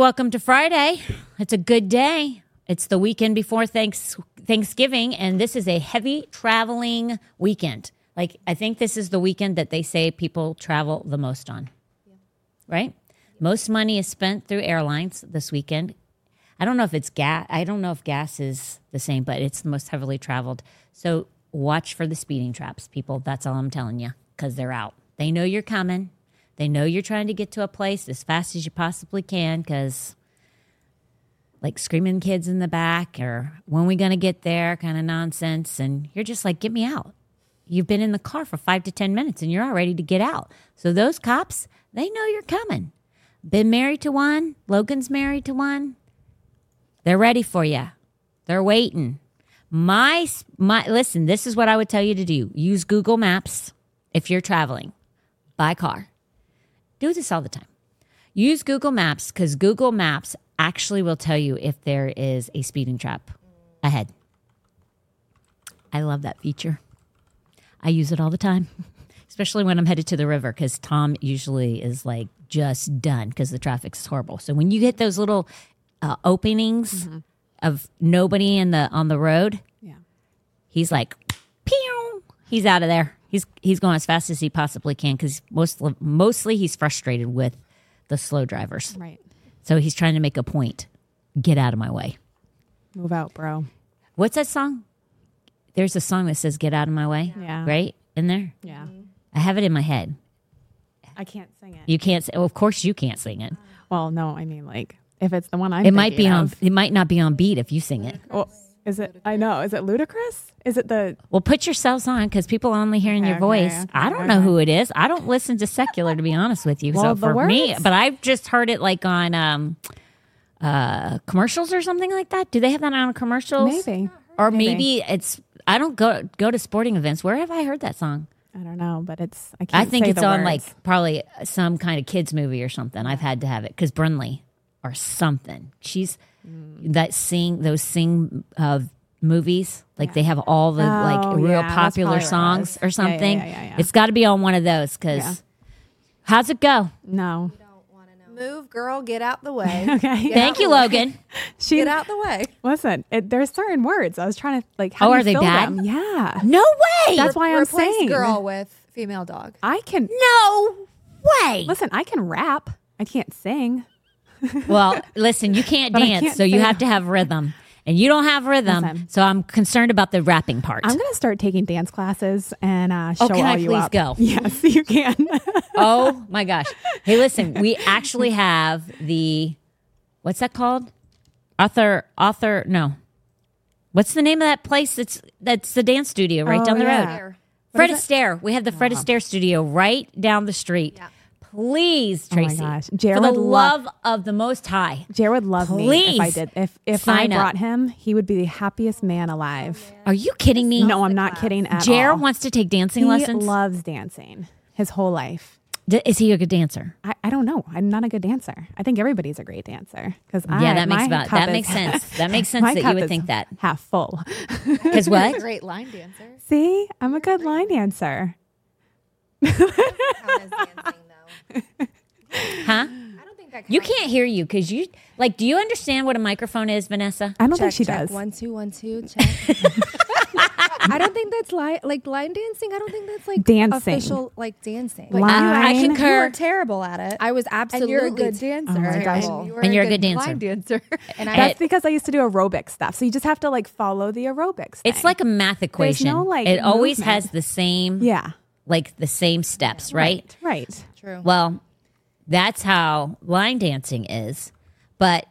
Welcome to Friday. It's a good day. It's the weekend before thanks, Thanksgiving, and this is a heavy traveling weekend. Like, I think this is the weekend that they say people travel the most on. Right? Most money is spent through airlines this weekend. I don't know if it's gas. I don't know if gas is the same, but it's the most heavily traveled. So watch for the speeding traps, people. That's all I'm telling you because they're out. They know you're coming. They know you're trying to get to a place as fast as you possibly can because, like, screaming kids in the back or when we going to get there kind of nonsense. And you're just like, get me out. You've been in the car for five to 10 minutes and you're all ready to get out. So those cops, they know you're coming. Been married to one, Logan's married to one. They're ready for you. They're waiting. My my listen, this is what I would tell you to do. Use Google Maps if you're traveling by car. Do this all the time. Use Google Maps cuz Google Maps actually will tell you if there is a speeding trap ahead. I love that feature. I use it all the time, especially when I'm headed to the river because Tom usually is like just done because the traffic's horrible. So when you get those little uh, openings of nobody in the on the road, Yeah. he's like, pew, he's out of there. He's he's going as fast as he possibly can because most mostly he's frustrated with the slow drivers. Right. So he's trying to make a point. Get out of my way. Move out, bro. What's that song? There's a song that says "Get out of my way." Yeah. Right in there. Yeah. I have it in my head. I can't sing it. You can't. Say, well, oh, of course, you can't sing it. Well, no, I mean like if it's the one I'm It might be thinking on. It might not be on beat if you sing it. Well, is it? I know. Is it Ludacris? Is it the? Well, put yourselves on because people are only hearing your Okay, voice. okay, I don't know who it is. I don't listen to secular to be honest with you. Well, so the for me, but I've just heard it like on um, uh, commercials or something like that. Do they have that on commercials? Maybe. Or Maybe. maybe it's. I don't go go to sporting events. Where have I heard that song? I don't know, but it's. I can't. I think say it's the on words. like probably some kind of kids movie or something. I've had to have it because Brunley or something. She's Mm. that sing those sing uh, movies like they have all the Oh, like real yeah, popular probably what it songs was. or Yeah, yeah, something. yeah, yeah, yeah. It's got to be on one of those because Yeah. how's it go? No. Move, girl, get out the way. Okay. Get Thank you. Logan. She Get out the way. listen. It, there's certain words. I was trying to like. How Oh, are you they bad? them? Yeah. No way. That's why I'm saying. girl with female dog. I can no way. listen. I can rap. I can't sing. Well, listen, you can't But dance, can't so you have to have rhythm. And you don't have rhythm, Listen. so I'm concerned about the rapping part. I'm gonna start taking dance classes and uh, show Oh, can all I you please up. go? Yes, you can. oh my gosh. Hey, listen, we actually have the what's that called? Author author no. What's the name of that place that's that's the dance studio right Oh, down the yeah. road? Fred Astaire. We have the Fred Astaire studio right down the street. Please, Oh my Tracy. gosh. For the would love- love of the most high. Jared would love me if I did. If if sign I up. brought him, he would be the happiest man alive. Are you kidding me? No, I'm not kidding at Jared all. wants to take dancing he lessons. loves dancing his whole life. D- Is he a good dancer? I, I don't know. I'm not a good dancer. I think everybody's a great dancer because Yeah, that makes about- that makes sense. That makes sense that you would is think that. half full. Because what? Great line dancer. See, I'm a good line dancer. Count as dancing though. Huh? I don't think that You can't hear you because you like. Do you understand what a microphone is, Vanessa? I don't Check, think she check. does. One two one two. Check. I don't think that's line like line dancing. I don't think that's like Dancing. official like dancing. Line- I, I Line. concur. You were terrible at it. I was absolutely you're a good dancer. Oh my gosh. terrible. you were And you're a good good dancer. line dancer. And I That's because I used to do aerobic stuff. So you just have to like follow the aerobics. It's thing. like a math equation. no, like, it always movement. has the same, yeah, like the same steps, right? right. True. Well, that's how line dancing is, but.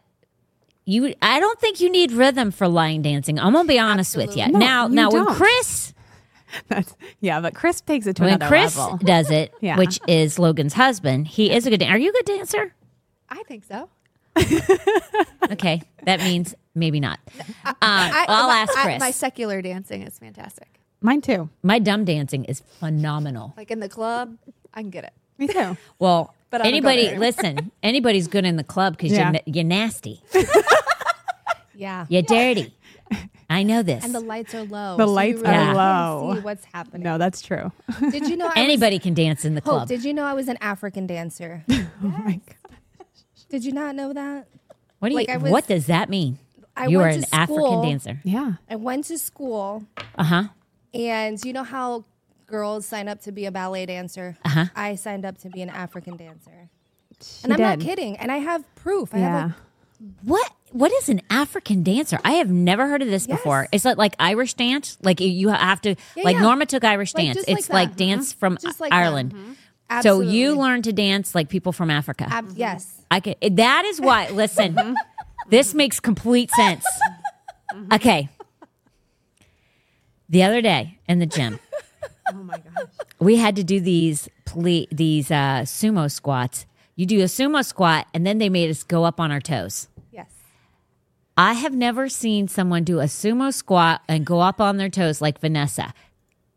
You, I don't think you need rhythm for line dancing. I'm gonna be honest with you. No, now, you now when don't. Chris, That's yeah, but Chris takes it to when another Chris level. does it, Yeah. which is Logan's husband, he is a good. Dan- Are you a good dancer? I think so. Okay, that means maybe not. Uh, I, I'll my- ask I- Chris. my secular dancing is fantastic. Mine too. My dumb dancing is phenomenal. Like in the club, I can get it. Me too. Well, But I don't go anybody listen, anybody's good in the club because Yeah. you're, you're nasty, Yeah. you're dirty. I know this. And the lights are low. The so you lights really are can't low. See what's happening? No, that's true. Did you know I was- Anybody can dance in the Hope, club. did you know I was an African dancer? oh my god. Did you not know that? What do you? Like, I was- what does that mean? I you are went an to African school. dancer. Yeah. I went to school, Uh huh. and you know how girls sign up to be a ballet dancer? Uh-huh. I signed up to be an African dancer. She And I'm not kidding. And I have proof. I Yeah. have What? What is an African dancer? I have never heard of this Yes. before. Is it like Irish dance? Like you have to, Yeah, like yeah. Norma took Irish Like, dance. just like it's like, that. Mm-hmm. dance from like that. Ireland. like So you learn to dance like people from Africa. Ab- yes. I can. That is why. Listen, this makes complete sense. Okay. The other day in the gym, Oh my gosh. we had to do these ple- these uh, sumo squats. You do a sumo squat, and then they made us go up on our toes. Yes. I have never seen someone do a sumo squat and go up on their toes like Vanessa.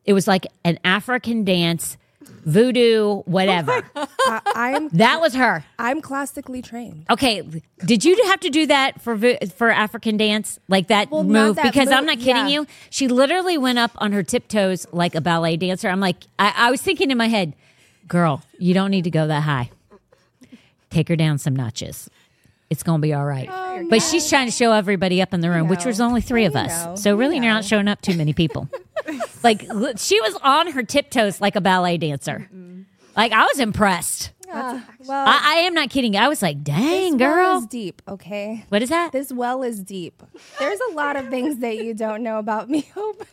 It was like an African dance, voodoo, whatever. I'm that was her. I'm classically trained. Okay, did you have to do that for for African dance like that Well, move? that because I'm not kidding yeah. you. She literally went up on her tiptoes like a ballet dancer. I'm like, I, I was thinking in my head, girl, you don't need to go that high. Take her down some notches. It's gonna be all right. Oh, but she's trying to show everybody up in the room, which was only three of us. So really, you're not showing up too many people. like she was on her tiptoes like a ballet dancer. Like I was impressed. Ah, well, I, I am not kidding. I was like, dang, this well girl. is deep. Okay. What is that? This well is deep. There's a lot of things that you don't know about me. Hope.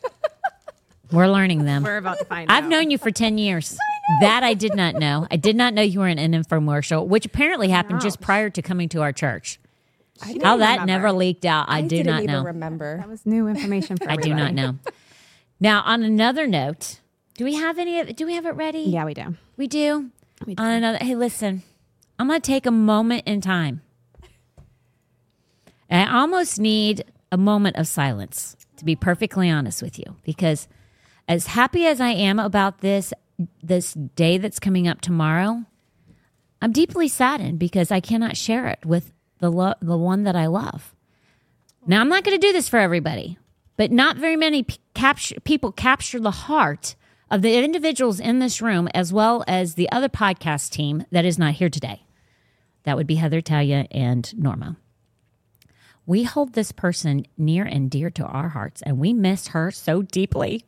We're learning them. We're about to find I've out. known you for 10 years. That I did not know. I did not know you were in an infomercial, which apparently happened just prior to coming to our church. How that remember. never leaked out, I, do didn't not even know. remember. That was new information for I do not know. Now, on another note, do we have any of do we have it ready? Yeah, we do. We do. We do. On another hey, listen. I'm going to take a moment in time. And I almost need a moment of silence to be perfectly honest with you because as happy as I am about this this day that's coming up tomorrow, I'm deeply saddened because I cannot share it with the lo- the one that I love. Now, I'm not going to do this for everybody, but not very many p- capture, people capture the heart of the individuals in this room as well as the other podcast team that is not here today. That would be Heather Talia and Norma. We hold this person near and dear to our hearts, and we miss her so deeply.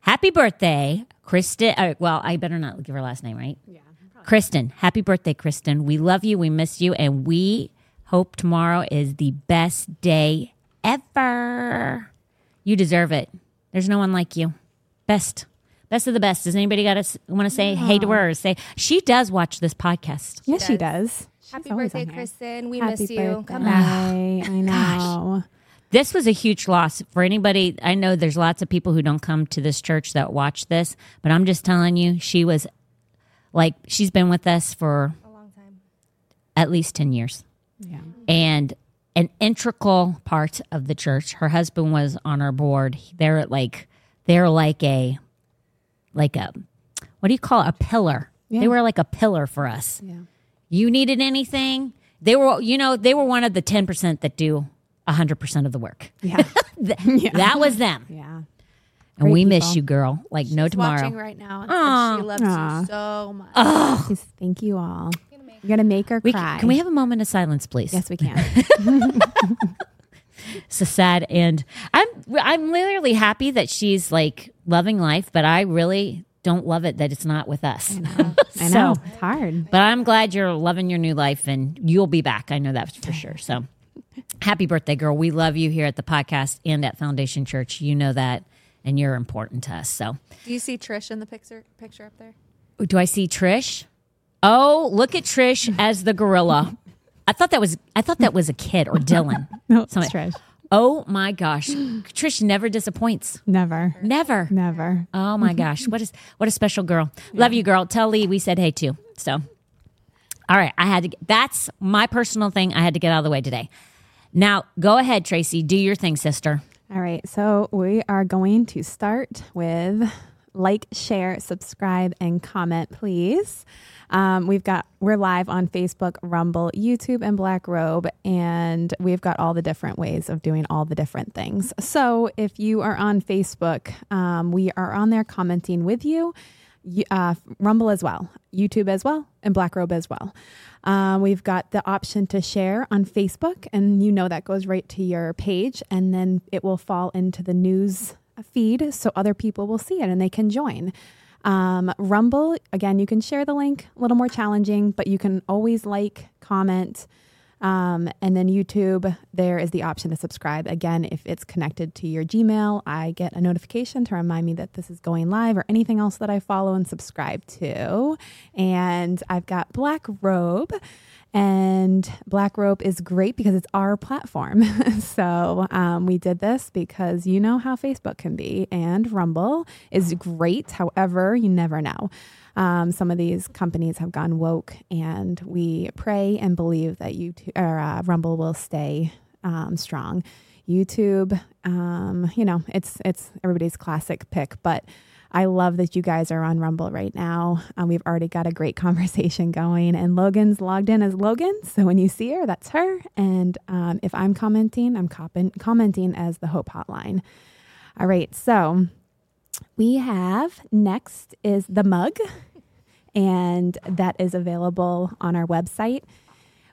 Happy birthday, Kristen. Uh, well, I better not give her last name, right? Yeah. Kristen. Happy birthday, Kristen. We love you. We miss you. And we hope tomorrow is the best day ever. You deserve it. There's no one like you. Best. Best of the best. Does anybody got to want to say hey to her or say she does watch this podcast? Yes, she does. Happy She's always birthday, on here. Kristen. We Happy miss you. birthday. Come back. I know. This was a huge loss for anybody. I know there's lots of people who don't come to this church that watch this, but I'm just telling you, she was like, she's been with us for A long time. at least 10 years Yeah. and an integral part of the church. Her husband was on our board. They're like, they're like a, like a, what do you call it? A pillar. Yeah. They were like a pillar for us. Yeah. You needed anything? They were, you know, they were one of the 10% that do 100% of the work. Yeah. Th- That was them. yeah. And we Great miss you, girl. Like no tomorrow. watching right now and she loves Aw. you so much. She's, thank you all. You're gonna make her We, cry. can we have a moment of silence, please? Yes, we can. So sad, and I'm I'm literally happy that she's like loving life, but I really don't love it that it's not with us. I know So- it's hard. But I'm glad you're loving your new life, and you'll be back. I know that for sure. So, happy birthday, girl! We love you here at the podcast and at Foundation Church. You know that, and you're important to us. So, Do you see Trish in the picture picture up there? Do I see Trish? Oh, look at Trish as the gorilla. I thought that was I thought that was a kid or Dylan. No, it's Somebody- Trish. Oh my gosh. Trish never disappoints. Never, Never. never. Oh my gosh. What is what a special girl. Love you, girl. Tell Lee we said hey too. So all right, I had to get, that's my personal thing I had to get out of the way today. Now, go ahead, Tracy. Do your thing, sister. All right, so we are going to start with like, share, subscribe, and comment, please. Um, we've got we're live on Facebook, Rumble, YouTube, and Black Robe, and we've got all the different ways of doing all the different things. So if you are on Facebook, um, we are on there commenting with you. uh, Rumble as well, YouTube as well, and Black Robe as well. Um, we've got the option to share on Facebook, and you know that goes right to your page, and then it will fall into the news feed so other people will see it and they can join. Um, Rumble, again, you can share the link, a little more challenging, but you can always like, comment. Um, and then YouTube, there is the option to subscribe. Again, if it's connected to your Gmail, I get a notification to remind me that this is going live or anything else that I follow and subscribe to. And I've got Black Robe. And Black Robe is great because it's our platform. so um, we did this because you know how Facebook can be, and Rumble is great. However, you never know. Um, some of these companies have gone woke, and we pray and believe that YouTube or uh, Rumble will stay um, strong. YouTube, um, you know, it's it's everybody's classic pick, but I love that you guys are on Rumble right now. Um, we've already got a great conversation going, and Logan's logged in as Logan. So when you see her, that's her. And um, if I'm commenting, I'm cop- commenting as the Hope Hotline. All right, so we have next is the mug, and that is available on our website.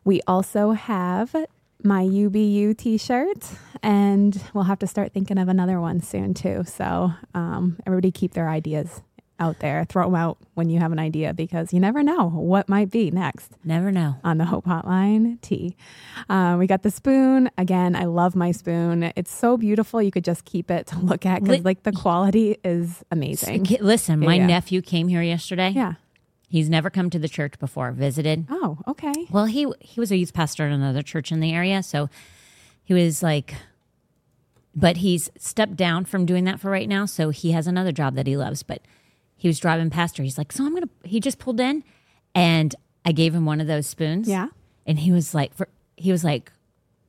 We also have my UBU t shirt, and we'll have to start thinking of another one soon, too. So, um, everybody keep their ideas out there. Throw them out when you have an idea because you never know what might be next Never know. on the Hope Hotline tea. Uh, we got the spoon. Again, I love my spoon. It's so beautiful. You could just keep it to look at because, Li- like, the quality is amazing. Listen, my Yeah. nephew came here yesterday. Yeah. He's never come to the church before, visited. Oh, okay. Well, he he was a youth pastor at another church in the area, so he was like but he's stepped down from doing that for right now, so he has another job that he loves, but he was driving past her. He's like, "So I'm going to he just pulled in and I gave him one of those spoons." Yeah. And he was like for he was like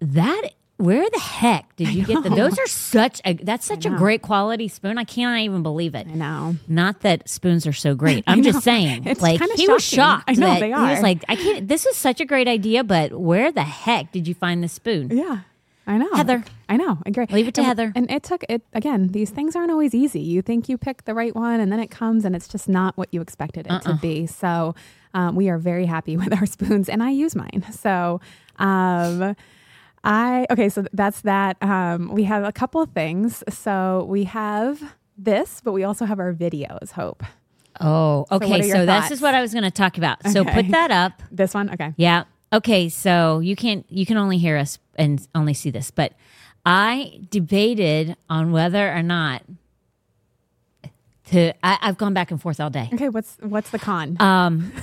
that where the heck did you get the those are such a that's such a great quality spoon. I cannot even believe it. I know. Not that spoons are so great. I'm just saying. It's like he was shocked. I know, they are. He was like, I can't. This is such a great idea, but where the heck did you find the spoon? Yeah. I know. Heather. I know. I agree. Leave it to And- Heather. And it took it again, these things aren't always easy. You think you pick the right one and then it comes and it's just not what you expected it Uh-uh. to be. So um, we are very happy with our spoons and I use mine. So um I okay, so that's that. Um, we have a couple of things. So we have this, but we also have our videos, Hope. Oh, okay. your So, this is what I was going to talk about. So Okay. put that up. This one? Okay. Yeah. Okay. So you can't. You can only hear us and only see this, but I debated on whether or not to. I, I've gone back and forth all day. Okay, what's what's the con? Um.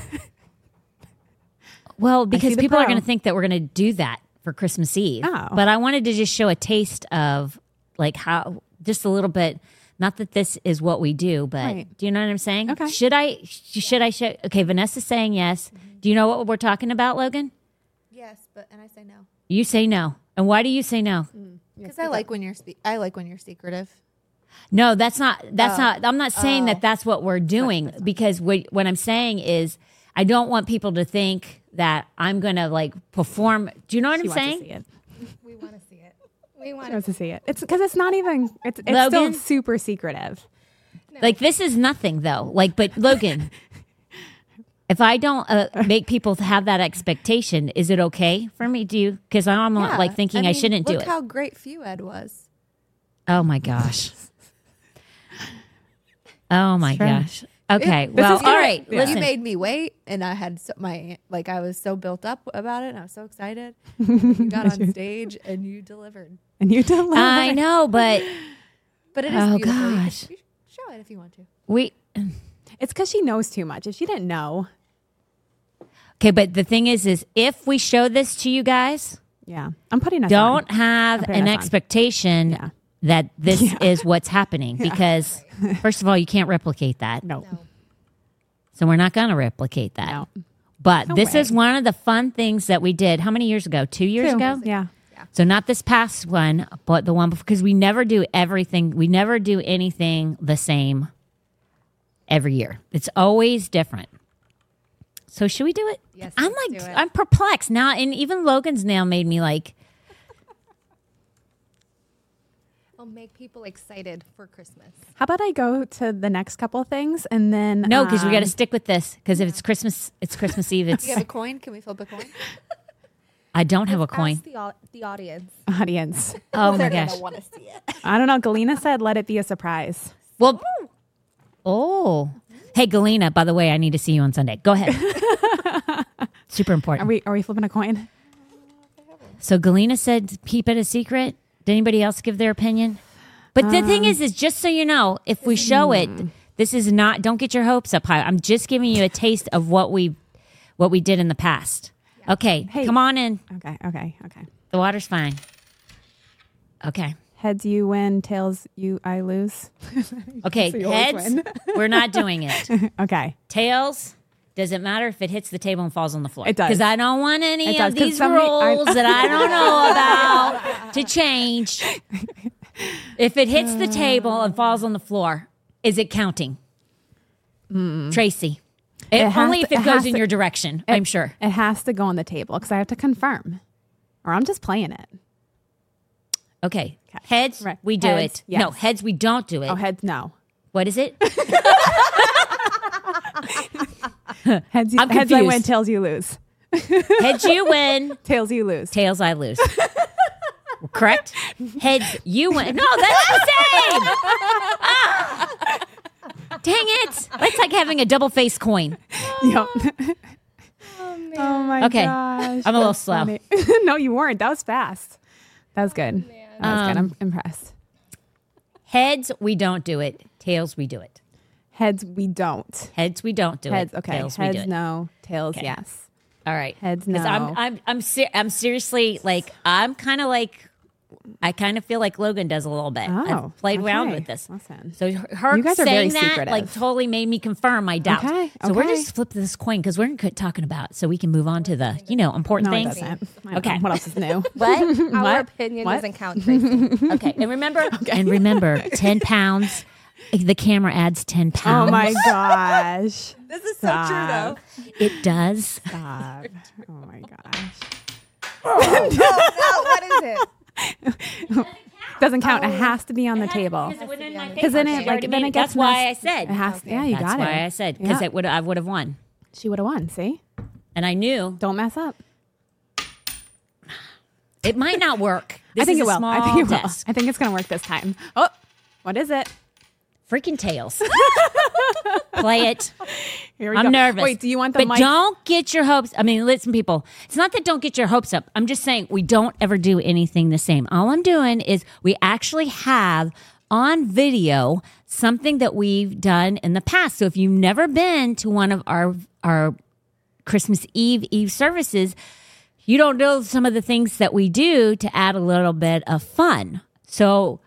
Well, because people are going to think that we're going to do that for Christmas Eve. Oh. But I wanted to just show a taste of like how just a little bit. Not that this is what we do, but Right. do you know what I'm saying? Okay. Should I? Should I show? Okay, Vanessa's saying yes. Do you know what we're talking about, Logan? Yes, but and I say no You say no. And why do you say no? because I like when you're spe- I like when you're secretive. No, that's not. That's Oh. not. I'm not saying that that's what we're doing because what, what I'm saying is I don't want people to think that I'm going to like perform. Do you know what She I'm wants to saying? see it. We want to see it. We want She to. see it. It's because it's not even. It's, it's still super secretive. Like this is nothing though. Like, but Logan, if I don't uh, make people have that expectation, is it okay for me? Do you? Because I'm not like thinking I, mean, shouldn't do it. look it. how great Fued was. oh my gosh. Oh my gosh. Okay. It- well, all right. all Yeah. Listen. You made me wait, and I had so, my like I was so built up about it, and I was so excited. you got on stage and you delivered. And you don't. I know, but But it is Oh, beautiful. Gosh. you show it if you want to. we. It's because she knows too much. If she didn't know, Okay, but the thing is, is if we show this to you guys, yeah, I'm putting us don't on. have an us on. expectation Yeah. That this is what's happening because first of all, you can't replicate that. No, No. So we're not going to replicate that. no. But No this way. is one of the fun things that we did. How many years ago? Two years Two. ago? Yeah. So not this past one, but the one before because we never do everything. We never do anything the same every year. It's always different. So should we do it? Yes, I'm like it. I'm perplexed now, and even Logan's nail made me like. I'll make people excited for Christmas. How about I go to the next couple things and then No, because we got to um, stick with this. Because if it's Christmas, it's Christmas Eve. It's Do you have a coin? Can we flip a coin? I don't have a Ask coin. the, au- the audience. audience. Oh my They're gosh. gonna want to see it. I don't know. Galena said, "Let it be a surprise." Well, oh, hey Galena. By the way, I need to see you on Sunday. Go ahead. Super important. Are important. we are we flipping a coin? So Galena said, keep it a secret. Did anybody else give their opinion? But the thing is, um, is just so you know, if we show it, mm. this is not. Don't get your hopes up high. I'm just giving you a taste of what we, what we did in the past. Okay, Hey. come on in. Okay, okay, okay. The water's fine. Okay. Heads you win, tails you I lose. Okay, So you always heads, we're not doing it. okay. Tails, does it matter if it hits the table and falls on the floor? It does. Because I don't want any It does, these somebody- I- rules that I don't know about to change. If it hits the table and falls on the floor, is it counting? Hmm. Tracy. It, It only to- if it, it goes in to- your direction, I'm sure. It has to go on the table because I have to confirm, or I'm just playing it. Okay. Okay. Heads, Right. we do Heads, it. yes. No, heads, we don't do it. Oh, heads no. What is it? Heads, you, I'm heads I win, tails you lose. Heads, you win. Tails you lose. Tails, I lose. Correct? Heads, you win. No, that's the same. Ah! Dang it. It's like having a double face coin. Yep. Oh, man. Oh my Okay. gosh. I'm a little slow. no, you weren't. That was fast. That was good. That was good. I'm impressed. Heads, we don't do it. Tails, we do it. Heads, we don't. Heads, we don't do it. Heads, it. okay. Tails, we Heads, do it. no. Tails, Okay. yes. All right. Heads, 'Cause I'm, no. I'm, I'm, ser- I'm seriously like, I'm kind of like, I kind of feel like Logan does a little bit. Oh, I've played around with this. Listen. So her- her You guys are saying very that secretive. like totally made me confirm my doubt. Okay, So we're okay. just flip this coin because we're quit talking about it so we can move on to the you know important No, it things. doesn't. Okay. know. What else is new? What? Our What? opinion What? doesn't count, okay, and remember, okay. and remember, ten pounds. The camera adds 10 pounds. Oh my gosh. This is so true, though. It does. Stop. Oh my gosh. oh, what is it? Doesn't count. It has to be on the table. Because then it like then it gets That's why I said. It has. Yeah, you That's got why. I said because Yeah. it would I would have won, She would have won. See, and I knew don't mess up. it might not work. This I think is it a will. Small I think it will. test. I think it's gonna work this time. Oh, what is it? Freaking tails. Play it. Here we I'm go. nervous. Wait, do you want the But mic? don't get your hopes. I mean, listen, people. It's not that don't get your hopes up. I'm just saying we don't ever do anything the same. All I'm doing is we actually have on video something that we've done in the past. So if you've never been to one of our our Christmas Eve Eve services, you don't know some of the things that we do to add a little bit of fun. So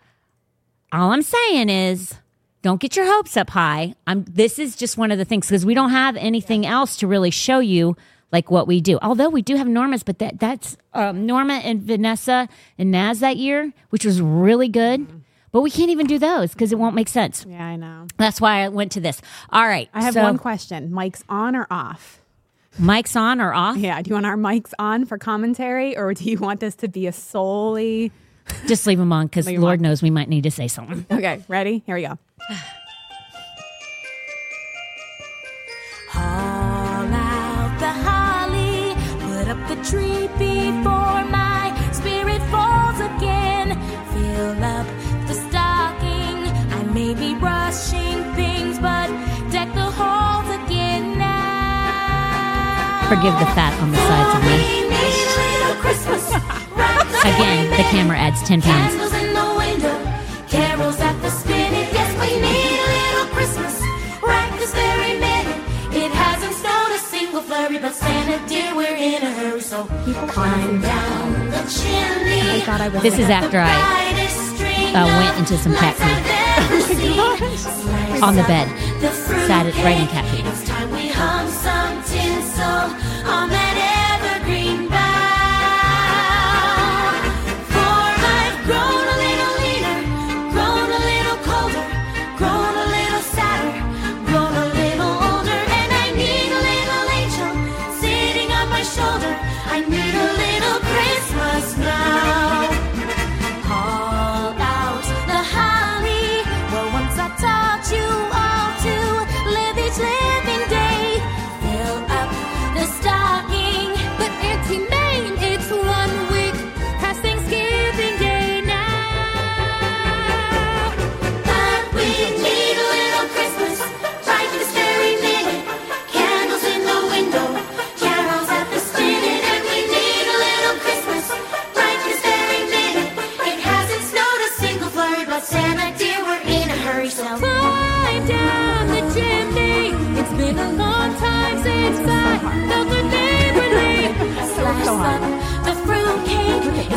all I'm saying is don't get your hopes up high. I'm this is just one of the things because we don't have anything else to really show you like what we do. Although we do have Norma's, but that that's um, Norma and Vanessa and Naz that year, which was really good. But we can't even do those because it won't make sense. Yeah, I know. That's why I went to this. All right, I have so one question. Mics on or off? Mics on or off? Yeah. Do you want our mics on for commentary, or do you want this to be a solely? Just leave them on because Leave 'em Lord on. knows we might need to say something. Okay, ready? Here we go. Haul out the holly, put up the tree before my spirit falls again. Fill up the stocking. I may be rushing things, but deck the halls again now. Forgive the fat on the sides of me. Again, the camera adds ten pounds. Candles in the window, carols at the spinet. Yes, we need a little Christmas right this very minute. It hasn't snowed a single flurry, but Santa dear, we're in a hurry, so climb down the chimney. I thought I. This is after I uh, went into some cat food on the bed. Sat right in cat food.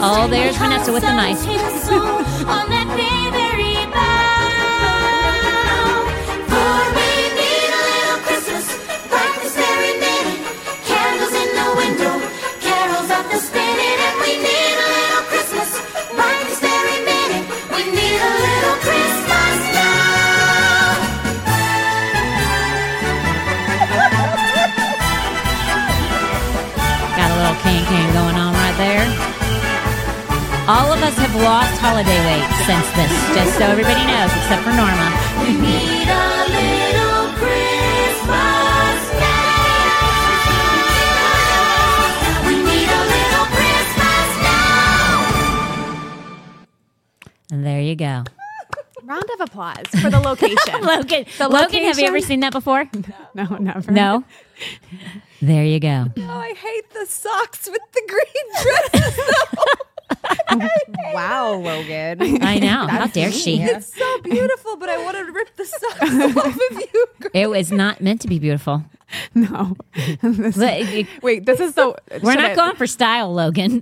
Oh, there's Vanessa with the knife. Have lost holiday weight since this, just so everybody knows, except for Norma. We need a little Christmas now. We need a little Christmas now. And there you go. Round of applause for the location. Logan, The Logan, have you ever seen that before? no, never. No. There you go. Oh, I hate the socks with the green dress. Wow, Logan. I know. How dare she? It's so beautiful, but I want to rip the socks off of you. It was not meant to be beautiful. No. This- wait, this is the. We're not I- going for style, Logan.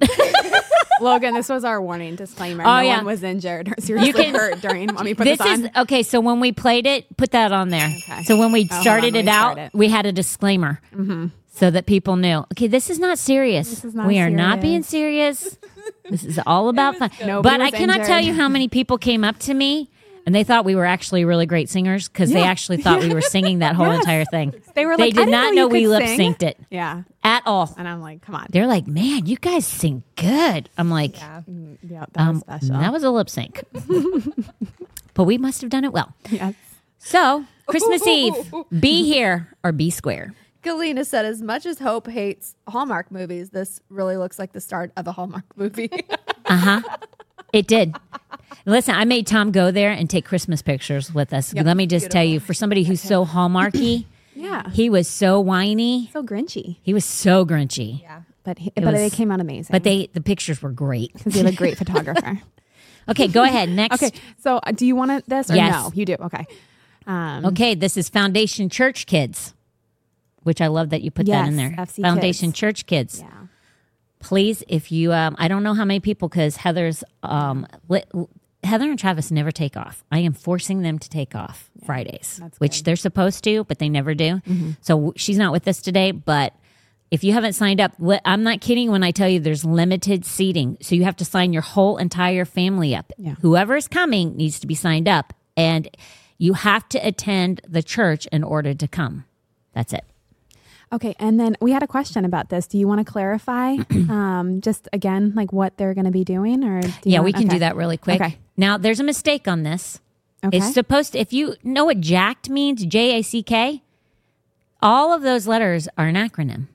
Logan, this was our warning disclaimer. Oh, no yeah. one was injured or seriously can- hurt during. Me put this this, on. is okay. So when we played it, put that on there. Okay. So when we Oh, started on, it me out, start it. we had a disclaimer mm-hmm. So that people knew. Okay, this is not serious. This is not we are not being serious. this is all about fun. Nobody But I cannot tell you how many people came up to me. And they thought we were actually really great singers because they actually thought we were singing that whole Yes. entire thing. They were They like, did I didn't not know know, we lip synced it Yeah. at all. And I'm like, come on. They're like, man, you guys sing good. I'm like, Yeah, yeah that um, was special. that was a lip sync. but we must have done it well. yes. So, Christmas Eve, be here or be square. Galena said, as much as Hope hates Hallmark movies, this really looks like the start of a Hallmark movie. Uh huh. It did. Listen, I made Tom go there and take Christmas pictures with us. Let me just tell you, for somebody who's so hallmarky, Yeah. he was so whiny. So grinchy. He was so grinchy. Yeah, but he, but they came out amazing. But they the pictures were great. because you're a great photographer. Okay, go ahead. Next. Okay. So uh, do you want it- this or Yes. no? You do. Okay. Um, Okay, this is Foundation Church Kids, which I love that you put that in there. FC Foundation Kids. Church Kids. Yeah. Please, if you, um, I don't know how many people because Heather's, um, li- Heather and Travis never take off. I am forcing them to take off Fridays, which good. they're supposed to, but they never do. So w- she's not with us today, but. If you haven't signed up, I'm not kidding when I tell you there's limited seating. So you have to sign your whole entire family up. Yeah. Whoever is coming needs to be signed up. And you have to attend the church in order to come. That's it. Okay. And then we had a question about this. Do you want to clarify um, just again, like what they're going to be doing or? Do yeah, want- we can do that really quick. Okay. Now, there's a mistake on this. Okay. It's supposed to, if you know what jacked means, J A C K, all of those letters are an acronym.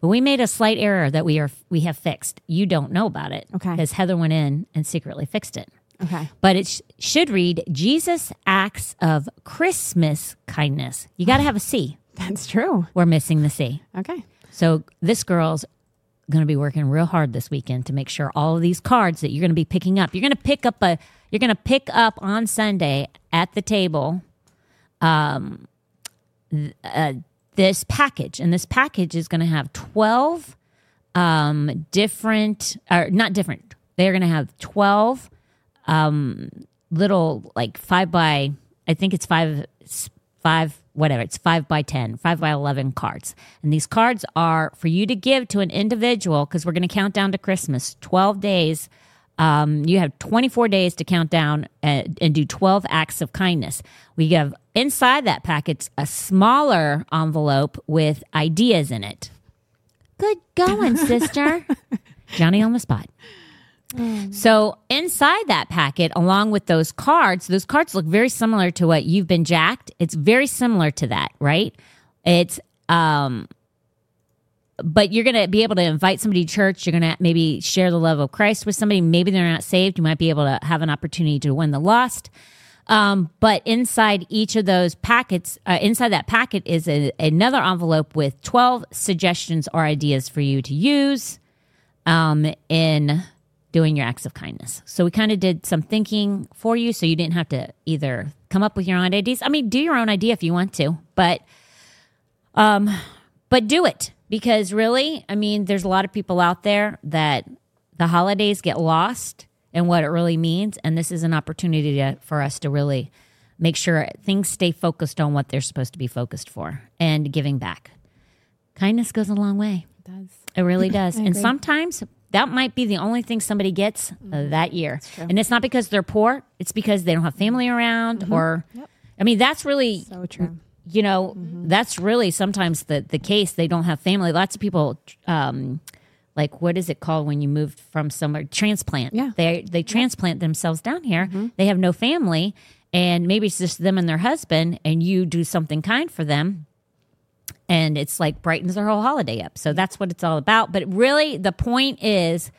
But we made a slight error that we are we have fixed. You don't know about it. Okay. Because Heather went in and secretly fixed it. okay. But it sh- should read Jesus acts of Christmas kindness. You got to have a C. That's true. We're missing the C. Okay. So this girl's going to be working real hard this weekend to make sure all of these cards that you're going to be picking up. You're going to pick up a you're going to pick up on Sunday at the table um th- uh, this package and this package is going to have 12 um different or not different. They're going to have 12 um little like 5 by I think it's 5 five whatever it's five by ten five by 11 cards. And these cards are for you to give to an individual because we're going to count down to christmas 12 days. Um, you have 24 days to count down and, and do 12 acts of kindness. We have inside that package a smaller envelope with ideas in it. Good going sister. Johnny on the spot so inside that packet, along with those cards, those cards look very similar to what you've been jacked. It's very similar to that, right? It's um but you're going to be able to invite somebody to church. You're going to maybe share the love of Christ with somebody. Maybe they're not saved. You might be able to have an opportunity to win the lost. Um, but inside each of those packets, uh, inside that packet is a, another envelope with 12 suggestions or ideas for you to use um, in doing your acts of kindness. So we kind of did some thinking for you so you didn't have to either come up with your own ideas. I mean, do your own idea if you want to, but um but do it because really, I mean, there's a lot of people out there that the holidays get lost in what it really means. And this is an opportunity to, for us to really make sure things stay focused on what they're supposed to be focused for and giving back. Kindness goes a long way. It does. It really does. And sometimes that might be the only thing somebody gets uh, that year. And it's not because they're poor, it's because they don't have family around or I mean that's really So true. you know that's really sometimes the the case. They don't have family. Lots of people um like what is it called when you move from somewhere? Transplant. Yeah. they they transplant themselves down here. They have no family and maybe it's just them and their husband and you do something kind for them and it's like brightens their whole holiday up so that's what it's all about but really the point is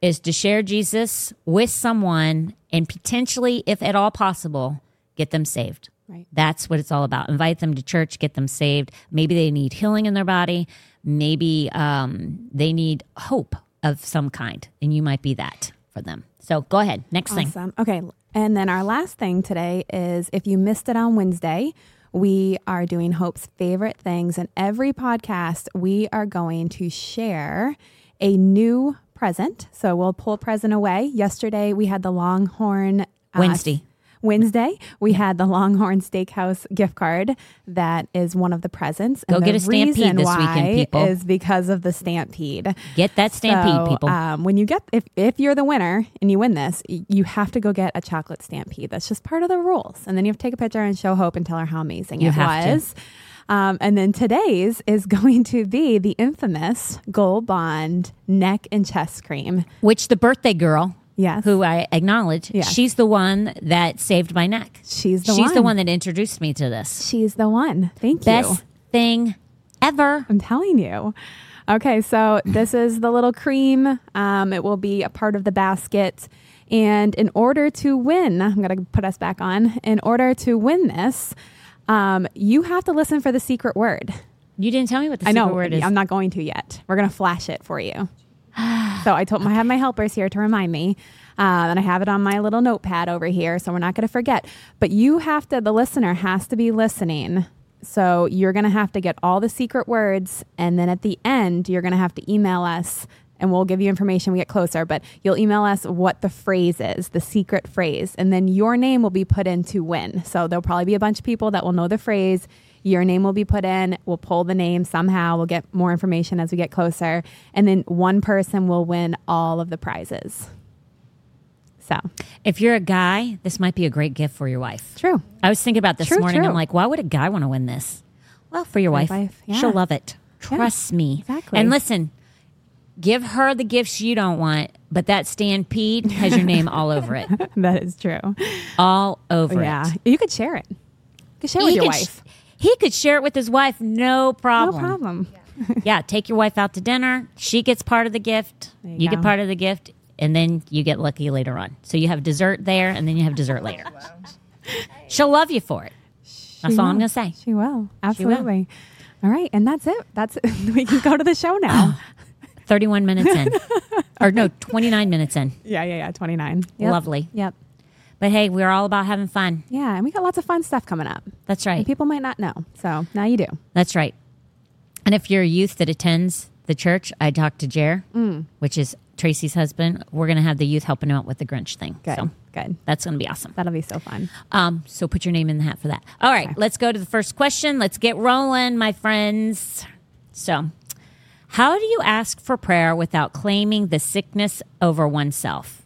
is to share jesus with someone and potentially if at all possible get them saved Right. that's what it's all about. Invite them to church, get them saved. Maybe they need healing in their body. Maybe um, they need hope of some kind, and you might be that for them. So go ahead. Next thing. Awesome. Okay. And then our last thing today is if you missed it on Wednesday, we are doing Hope's favorite things. And every podcast, we are going to share a new present. So we'll pull a present away. Yesterday, we had the Longhorn. uh, Wednesday. Wednesday, we had the Longhorn Steakhouse gift card. That is one of the presents. Go and get the a Stampede reason this weekend, people. Is because of the Stampede. Get that stampede, So, people. Um, when you get if if you're the winner and you win this, you have to go get a chocolate stampede. That's just part of the rules. And then you have to take a picture and show Hope and tell her how amazing You it have to. was. Um, and then today's is going to be the infamous Gold Bond neck and chest cream. Which the birthday girl, Yes, who I acknowledge, Yes. she's the one that saved my neck. she's the one. she's one. the one that introduced me to this. She's the one. Thank Best you. Best thing ever. I'm telling you. Okay, so this is the little cream. Um, it will be a part of the basket. And in order to win, I'm going to put us back on. In order to win this, um, you have to listen for the secret word. You didn't tell me what the I secret know. word is. I'm not going to yet. We're going to flash it for you. so I told I have my helpers here to remind me, uh, and I have it on my little notepad over here, so we're not going to forget. But you have to. The listener has to be listening. So you're going to have to get all the secret words, and then at the end, you're going to have to email us. And we'll give you information we get closer, but you'll email us what the phrase is, the secret phrase, and then your name will be put in to win. So there'll probably be a bunch of people that will know the phrase. Your name will be put in. We'll pull the name somehow. We'll get more information as we get closer. And then one person will win all of the prizes. So, if you're a guy, this might be a great gift for your wife. true. I was thinking about this True, morning. true. I'm like, why would a guy want to win this? Well, for your wife. wife, yeah. She'll love it. Yeah, Trust me. exactly. And listen, give her the gifts you don't want, but that stampede has your name all over it. That is true. All over yeah. it. You could share it. You could share it with your could sh- wife. He could share it with his wife, no problem. No problem. Yeah, take your wife out to dinner. She gets part of the gift. You, you get go. part of the gift, and then you get lucky later on. So you have dessert there, and then you have dessert later. She'll love you for it. That's She all I'm going to say. She will. Absolutely. All right. And that's it. That's it. We can go to the show now. 31 minutes in. or no, 29 minutes in. yeah, yeah, yeah. 29. Yep. Lovely. Yep. But hey, we're all about having fun. Yeah. And we got lots of fun stuff coming up. That's And right. people might not know. So now you do. That's right. And if you're a youth that attends the church, I talked to Jer, Mm. which is Tracy's husband. We're going to have the youth helping out with the Grinch thing. Good. So Good. that's going to be awesome. That'll be so fun. Um, so put your name in the hat for that. All right, let's go to the first question. Let's get rolling, my friends. So, how do you ask for prayer without claiming the sickness over oneself?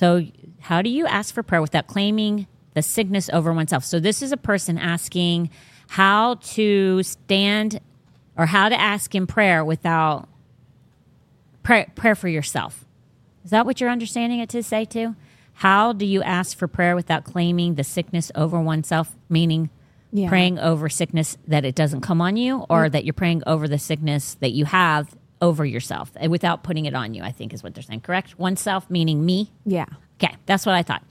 So, how do you ask for prayer without claiming the sickness over oneself? So, this is a person asking how to stand or how to ask in prayer without prayer, prayer for yourself. Is that what you're understanding it to say too? How do you ask for prayer without claiming the sickness over oneself? Meaning Yeah. praying over sickness that it doesn't come on you, or that you're praying over the sickness that you have over yourself and without putting it on you, I think is what they're saying. Correct? Oneself meaning me. Yeah. Okay, that's what I thought.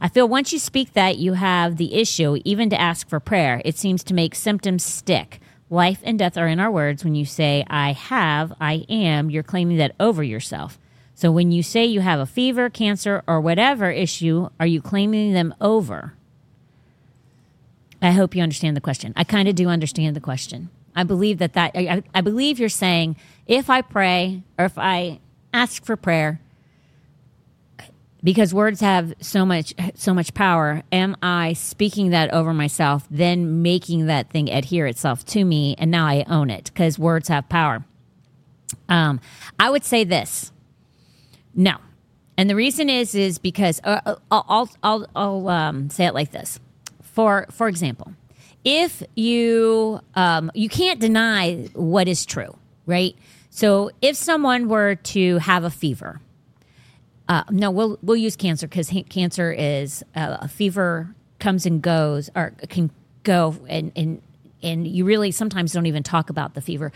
I feel once you speak that, you have the issue, even to ask for prayer. It seems to make symptoms stick. Life and death are in our words. When you say, I have, I am, you're claiming that over yourself. So when you say you have a fever, cancer, or whatever issue, are you claiming them over? I hope you understand the question. I kind of do understand the question. I believe that that I, I believe you're saying if I pray or if I ask for prayer, because words have so much so much power am i speaking that over myself then making that thing adhere itself to me and now i own it because words have power. Um, i would say this. No. And the reason is is because uh, uh, i'll i'll, I'll, um, say it like this. For for example if you um, you can't deny what is true right so if someone were to have a fever uh, no, we'll we'll use cancer because cancer is uh, a fever comes and goes or can go and and and you really sometimes don't even talk about the fever.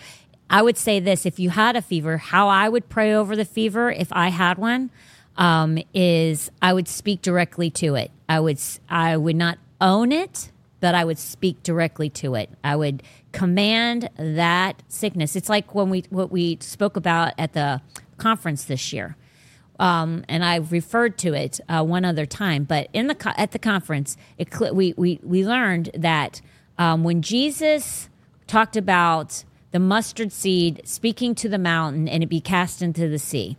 I would say this: if you had a fever, how I would pray over the fever if I had one um, is I would speak directly to it. I would I would not own it, but I would speak directly to it. I would command that sickness. It's like when we what we spoke about at the conference this year um, and I've referred to it uh, one other time. But in the at the conference, it, we we we learned that um, when Jesus talked about the mustard seed speaking to the mountain and it be cast into the sea.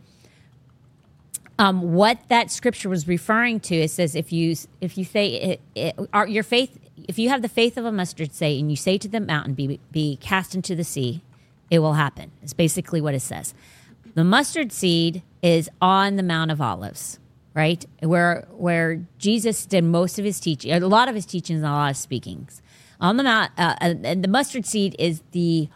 Um, what that scripture was referring to, it says if you if you say it, it, are, your faith, if you have the faith of a mustard seed and you say to the mountain be be cast into the sea, it will happen. It's basically what it says. The mustard seed is on the Mount of Olives, right? Where where Jesus did most of his teaching, a lot of his teachings and a lot of speakings. On the mount, uh, and the mustard seed is the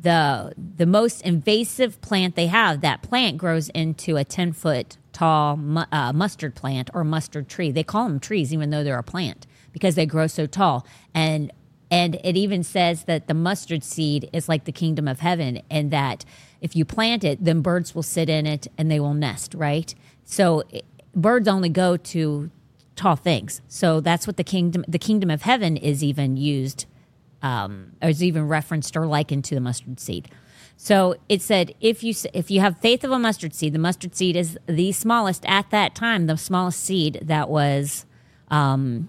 the the most invasive plant they have. That plant grows into a ten foot tall uh, mustard plant or mustard tree. They call them trees, even though they're a plant, because they grow so tall. And and it even says that the mustard seed is like the kingdom of heaven, and that if you plant it, then birds will sit in it and they will nest. Right. So it, birds only go to tall things. So that's what the kingdom the kingdom of heaven is even used um, or is even referenced or likened to the mustard seed. So it said if you if you have faith of a mustard seed, the mustard seed is the smallest at that time, the smallest seed that was um,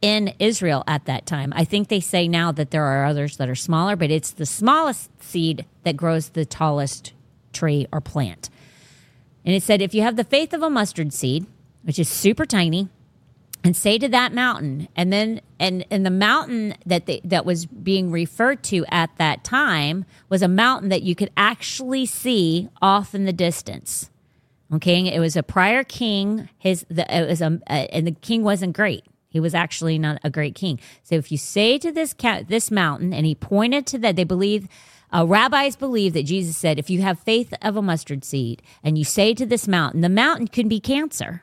in Israel at that time. I think they say now that there are others that are smaller, but it's the smallest seed that grows the tallest tree or plant. And it said if you have the faith of a mustard seed, which is super tiny, and say to that mountain and then and and the mountain that they, that was being referred to at that time was a mountain that you could actually see off in the distance okay it was a prior king his the, it was a, and the king wasn't great he was actually not a great king so if you say to this cat this mountain and he pointed to that they believe uh, rabbis believe that jesus said if you have faith of a mustard seed and you say to this mountain the mountain could be cancer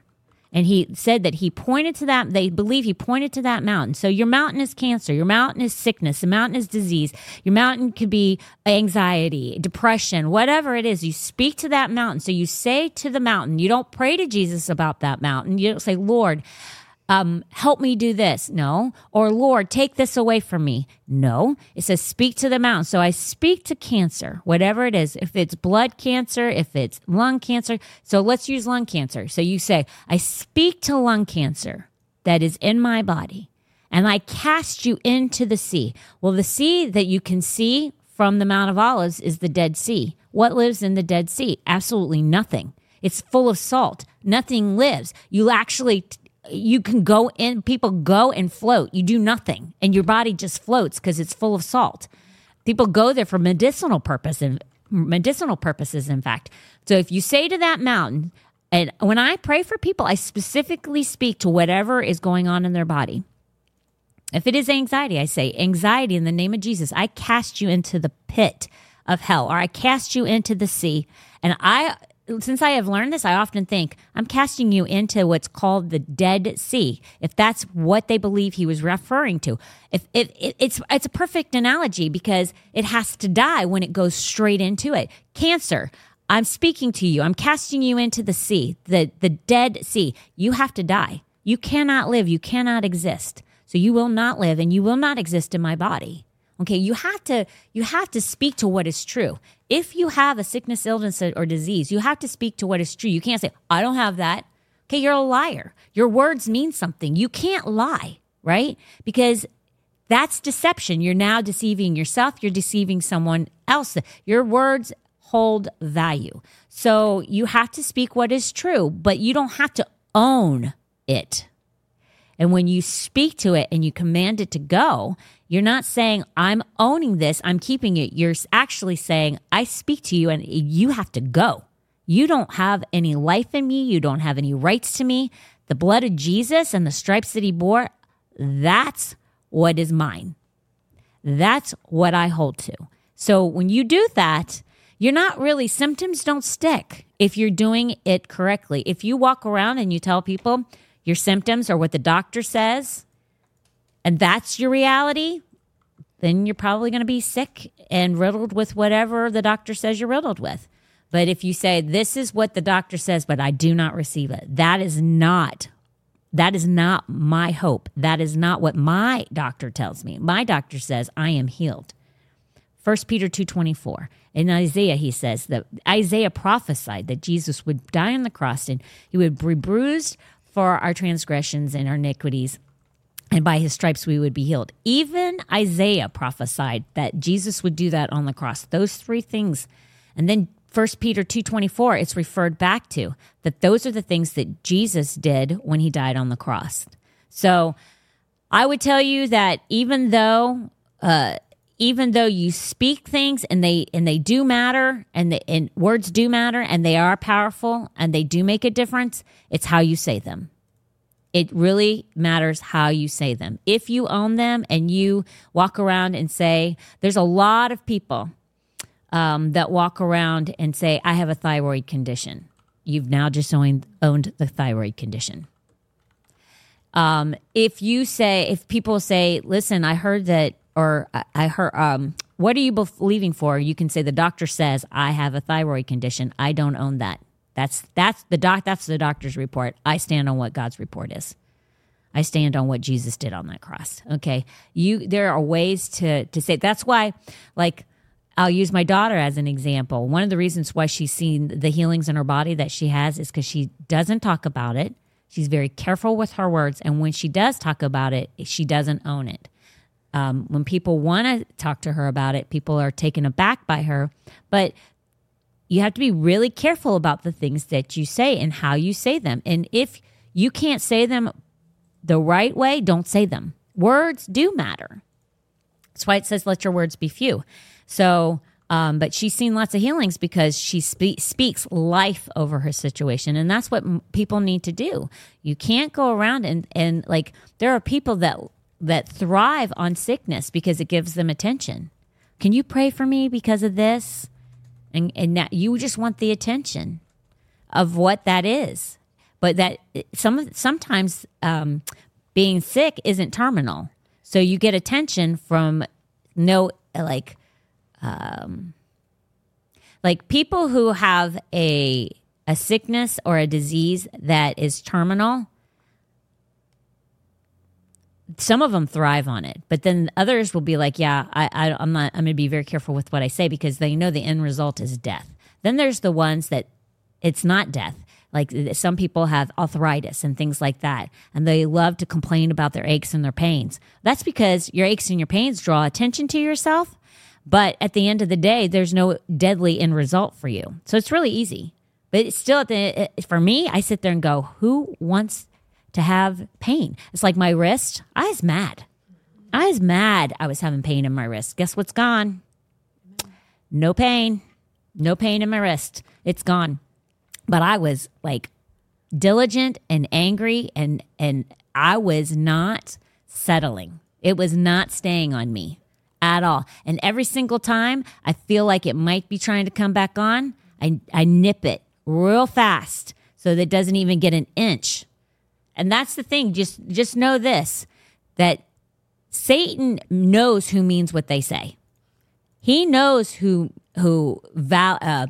and he said that he pointed to that, they believe he pointed to that mountain. So your mountain is cancer, your mountain is sickness, the mountain is disease, your mountain could be anxiety, depression, whatever it is. You speak to that mountain. So you say to the mountain, you don't pray to Jesus about that mountain. You don't say, Lord, um, help me do this. No. Or Lord, take this away from me. No. It says speak to the mountain. So I speak to cancer, whatever it is. If it's blood cancer, if it's lung cancer. So let's use lung cancer. So you say, I speak to lung cancer that is in my body and I cast you into the sea. Well, the sea that you can see from the Mount of Olives is the Dead Sea. What lives in the Dead Sea? Absolutely nothing. It's full of salt. Nothing lives. You actually you can go in people go and float. You do nothing. And your body just floats because it's full of salt. People go there for medicinal purpose and medicinal purposes in fact. So if you say to that mountain and when i pray for people i specifically speak to whatever is going on in their body. If it is anxiety i say anxiety in the name of jesus. I cast you into the pit of hell or i cast you into the sea and i since I have learned this, I often think I'm casting you into what's called the Dead Sea. If that's what they believe he was referring to, if, if it, it's it's a perfect analogy because it has to die when it goes straight into it. Cancer. I'm speaking to you. I'm casting you into the sea, the the Dead Sea. You have to die. You cannot live. You cannot exist. So you will not live, and you will not exist in my body. Okay, you have to you have to speak to what is true. If you have a sickness, illness, or disease, you have to speak to what is true. You can't say, "I don't have that." Okay, you're a liar. Your words mean something. You can't lie, right? Because that's deception. You're now deceiving yourself. You're deceiving someone else. Your words hold value. So you have to speak what is true, but you don't have to own it. And when you speak to it and you command it to go, you're not saying, I'm owning this, I'm keeping it. You're actually saying, I speak to you and you have to go. You don't have any life in me. You don't have any rights to me. The blood of Jesus and the stripes that he bore, that's what is mine. That's what I hold to. So when you do that, you're not really, symptoms don't stick if you're doing it correctly. If you walk around and you tell people your symptoms are what the doctor says, and that's your reality, then you're probably going to be sick and riddled with whatever the doctor says you're riddled with. But if you say, This is what the doctor says, but I do not receive it, that is not. That is not my hope. That is not what my doctor tells me. My doctor says I am healed. 1 Peter 2:24. In Isaiah he says that Isaiah prophesied that Jesus would die on the cross and he would be bruised for our transgressions and our iniquities and by his stripes we would be healed. Even Isaiah prophesied that Jesus would do that on the cross. Those three things. And then 1 Peter 2:24 it's referred back to that those are the things that Jesus did when he died on the cross. So I would tell you that even though uh, even though you speak things and they and they do matter and the, and words do matter and they are powerful and they do make a difference, it's how you say them. It really matters how you say them. If you own them and you walk around and say, there's a lot of people um, that walk around and say, I have a thyroid condition. You've now just owned, owned the thyroid condition. Um, if you say, if people say, listen, I heard that, or I- heard, um, what are you believing for? You can say, the doctor says I have a thyroid condition. I don't own that. That's that's the doc. That's the doctor's report. I stand on what God's report is. I stand on what Jesus did on that cross. Okay, you. There are ways to to say. That's why, like, I'll use my daughter as an example. One of the reasons why she's seen the healings in her body that she has is because she doesn't talk about it. She's very careful with her words, and when she does talk about it, she doesn't own it. Um, when people want to talk to her about it, people are taken aback by her. But you have to be really careful about the things that you say and how you say them. And if you can't say them the right way, don't say them. Words do matter. That's why it says, let your words be few. So, um, but she's seen lots of healings because she spe- speaks life over her situation. And that's what m- people need to do. You can't go around and, and like, there are people that, that thrive on sickness because it gives them attention. Can you pray for me because of this? And and that you just want the attention of what that is. But that some sometimes um, being sick isn't terminal. So you get attention from no like um, like people who have a a sickness or a disease that is terminal some of them thrive on it, but then others will be like, "Yeah, I, I I'm not. I'm going to be very careful with what I say because they know the end result is death." Then there's the ones that it's not death. Like eh, some people have arthritis and things like that, and they love to complain about their aches and their pains. That's because your aches and your pains draw attention to yourself, but at the end of the day, there's no deadly end result for you. So it's really easy. But it's still at the eh, eh, for me, I sit there and go, "Who wants?" To have pain. It's like my wrist. I was mad. I was mad I was having pain in my wrist. Guess what's gone? No pain. No pain in my wrist. It's gone. But I was like diligent and angry and and I was not settling. It was not staying on me at all. And every single time I feel like it might be trying to come back on, I I nip it real fast so that it doesn't even get an inch and that's the thing. Just just know this that Satan knows who means what they say. He knows who who val, uh,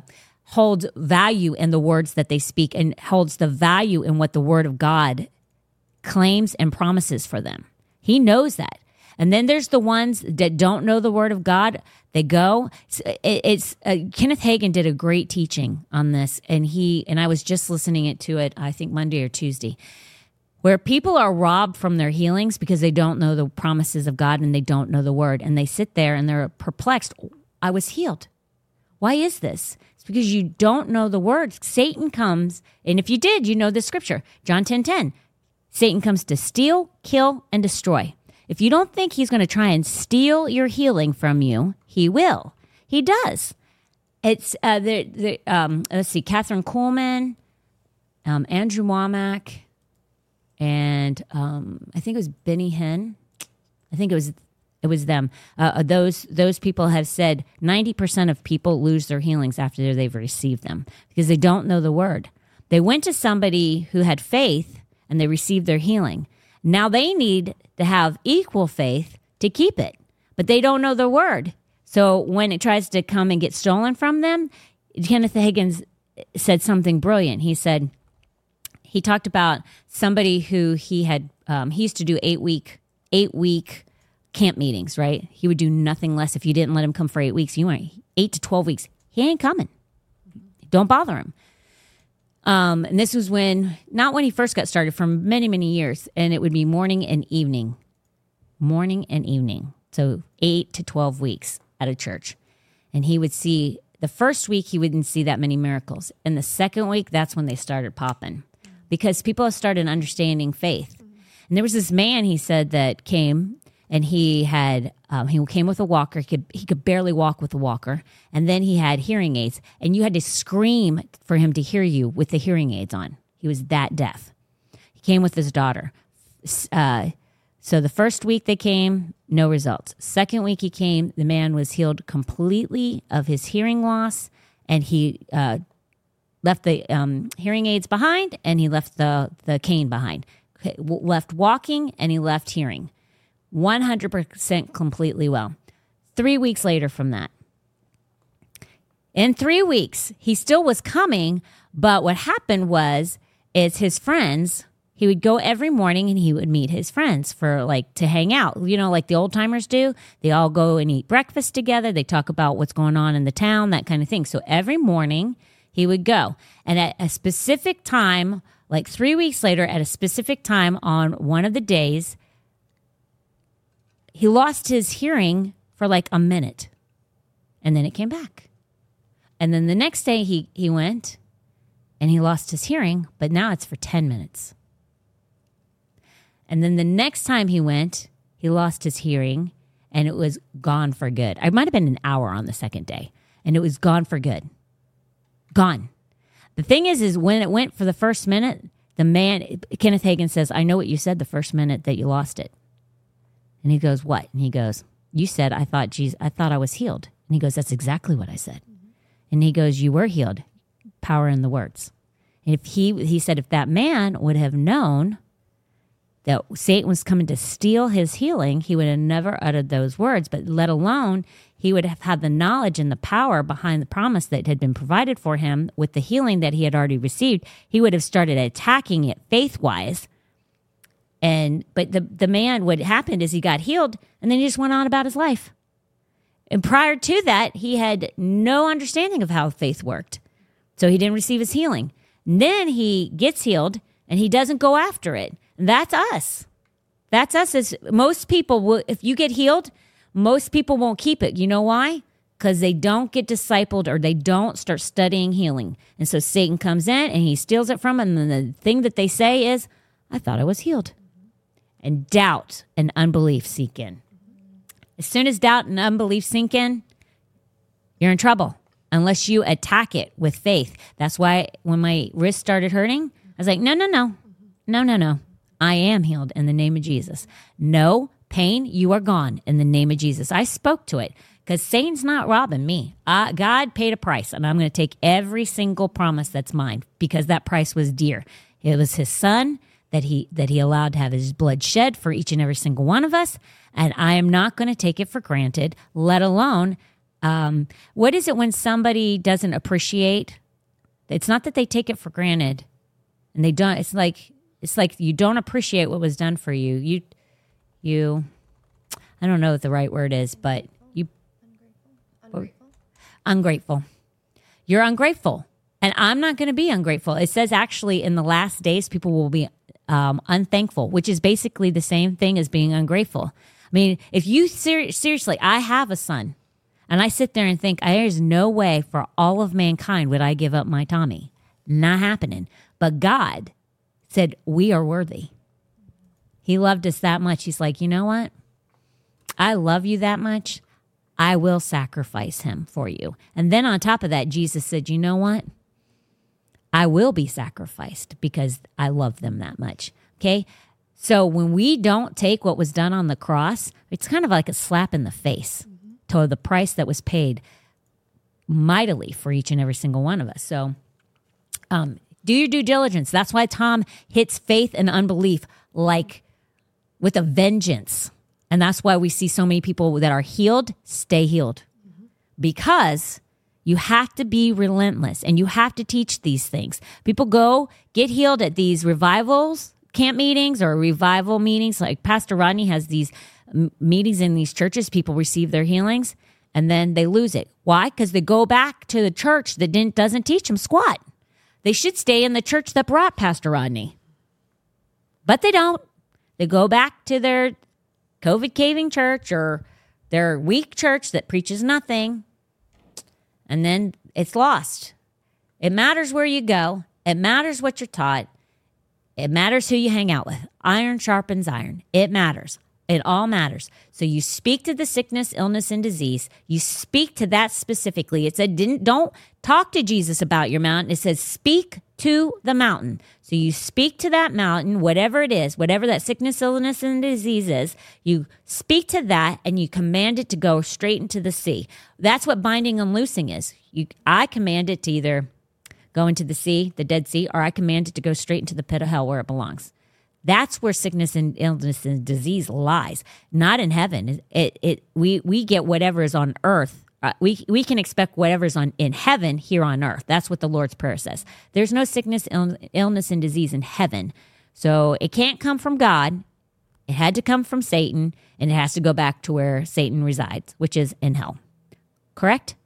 holds value in the words that they speak and holds the value in what the word of God claims and promises for them. He knows that. And then there's the ones that don't know the word of God. They go. It's, uh, Kenneth Hagin did a great teaching on this, and he and I was just listening it to it. I think Monday or Tuesday, where people are robbed from their healings because they don't know the promises of God and they don't know the word. And they sit there and they're perplexed. I was healed. Why is this? It's because you don't know the word. Satan comes, and if you did, you know the scripture. John 10 10. Satan comes to steal, kill, and destroy. If you don't think he's going to try and steal your healing from you, he will. He does. It's uh, the, the um, let's see, Kathryn Kuhlman, um, Andrew Wommack, and um, I think it was Benny Hinn. I think it was it was them. Uh, those those people have said ninety percent of people lose their healings after they've received them because they don't know the word. They went to somebody who had faith and they received their healing. Now they need to have equal faith to keep it, but they don't know the word. So when it tries to come and get stolen from them, Kenneth Hagin said something brilliant. He said he talked about somebody who he had um, he used to do eight week eight week camp meetings, right? He would do nothing less if you didn't let him come for eight weeks. You went eight to twelve weeks. He ain't coming. Don't bother him. Um, and this was when, not when he first got started, for many, many years. And it would be morning and evening, morning and evening. So eight to 12 weeks at a church. And he would see, the first week, he wouldn't see that many miracles. And the second week, that's when they started popping because people started understanding faith. And there was this man, he said, that came and he had um, he came with a walker. He could he could barely walk with a walker, and then he had hearing aids, and you had to scream for him to hear you with the hearing aids on. He was that deaf. He came with his daughter. Uh, so the first week they came, no results. Second week he came, the man was healed completely of his hearing loss, and he uh, left the um, hearing aids behind, and he left the the cane behind. Left walking, and he left hearing. 100% completely well. Three weeks later from that. In three weeks, he still was coming, but what happened was, is his friends, he would go every morning and he would meet his friends for like to hang out. You know, like the old timers do. They all go and eat breakfast together. They talk about what's going on in the town, that kind of thing. So every morning he would go. And at a specific time, like three weeks later, at a specific time on one of the days, he lost his hearing for like a minute and then it came back. And then the next day he, he went and he lost his hearing, but now it's for 10 minutes. And then the next time he went, he lost his hearing and it was gone for good. I might have been an hour on the second day and it was gone for good. Gone. The thing is, is when it went for the first minute, the man, Kenneth Hagin says, I know what you said the first minute that you lost it. And he goes, What? And he goes, You said, I thought Jesus, I thought I was healed. And he goes, That's exactly what I said. And he goes, You were healed. Power in the words. And if he he said if that man would have known that Satan was coming to steal his healing, he would have never uttered those words, but let alone he would have had the knowledge and the power behind the promise that had been provided for him with the healing that he had already received. He would have started attacking it faith wise and but the the man what happened is he got healed and then he just went on about his life. And prior to that, he had no understanding of how faith worked. So he didn't receive his healing. And then he gets healed and he doesn't go after it. That's us. That's us as most people will if you get healed, most people won't keep it. You know why? Because they don't get discipled or they don't start studying healing. And so Satan comes in and he steals it from them. And the thing that they say is, I thought I was healed and doubt and unbelief sink in. As soon as doubt and unbelief sink in, you're in trouble unless you attack it with faith. That's why when my wrist started hurting, I was like, no, no, no, no, no, no. I am healed in the name of Jesus. No pain, you are gone in the name of Jesus. I spoke to it because Satan's not robbing me. Uh, God paid a price, and I'm going to take every single promise that's mine because that price was dear. It was his son that he that he allowed to have his blood shed for each and every single one of us and i am not going to take it for granted let alone um, what is it when somebody doesn't appreciate it's not that they take it for granted and they don't it's like it's like you don't appreciate what was done for you you you i don't know what the right word is but you ungrateful, ungrateful. you're ungrateful and I'm not going to be ungrateful. It says actually in the last days, people will be um, unthankful, which is basically the same thing as being ungrateful. I mean, if you ser- seriously, I have a son. And I sit there and think, there's no way for all of mankind would I give up my Tommy. Not happening. But God said, we are worthy. He loved us that much. He's like, you know what? I love you that much. I will sacrifice him for you. And then on top of that, Jesus said, you know what? I will be sacrificed because I love them that much. Okay. So when we don't take what was done on the cross, it's kind of like a slap in the face to the price that was paid mightily for each and every single one of us. So um, do your due diligence. That's why Tom hits faith and unbelief like with a vengeance. And that's why we see so many people that are healed stay healed because you have to be relentless and you have to teach these things. People go get healed at these revivals, camp meetings, or revival meetings. Like Pastor Rodney has these meetings in these churches, people receive their healings and then they lose it. Why? Because they go back to the church that didn't, doesn't teach them squat. They should stay in the church that brought Pastor Rodney, but they don't. They go back to their COVID caving church or their weak church that preaches nothing and then it's lost. It matters where you go, it matters what you're taught, it matters who you hang out with. Iron sharpens iron. It matters. It all matters. So you speak to the sickness, illness, and disease. You speak to that specifically. It said, didn't don't talk to Jesus about your mountain. It says, speak to the mountain. So you speak to that mountain, whatever it is, whatever that sickness, illness, and disease is, you speak to that and you command it to go straight into the sea. That's what binding and loosing is. You I command it to either go into the sea, the Dead Sea, or I command it to go straight into the pit of hell where it belongs. That's where sickness and illness and disease lies, not in heaven. It, it, we, we get whatever is on earth. Uh, we, we can expect whatever's on in heaven here on earth. That's what the Lord's Prayer says. There's no sickness, Ill, illness, and disease in heaven. So it can't come from God. It had to come from Satan, and it has to go back to where Satan resides, which is in hell. Correct?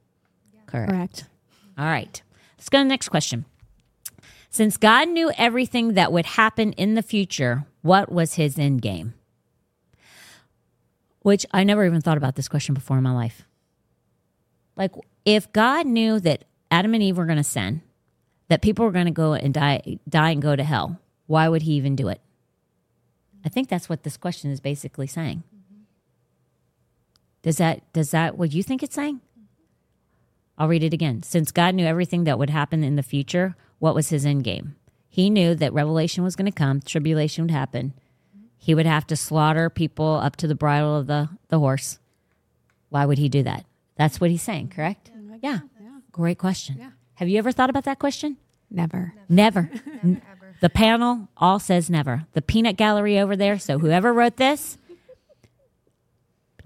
Correct. Correct. All right. Let's go to the next question. Since God knew everything that would happen in the future, what was his end game? Which I never even thought about this question before in my life. Like, if God knew that Adam and Eve were going to sin, that people were going to go and die, die and go to hell, why would he even do it? I think that's what this question is basically saying. Does that does that what you think it's saying? I'll read it again. Since God knew everything that would happen in the future, what was his end game? He knew that revelation was going to come, tribulation would happen. He would have to slaughter people up to the bridle of the, the horse. Why would he do that? That's what he's saying, correct? Yeah. Great question. Have you ever thought about that question? Never. Never. N- The panel all says never. The peanut gallery over there. So whoever wrote this,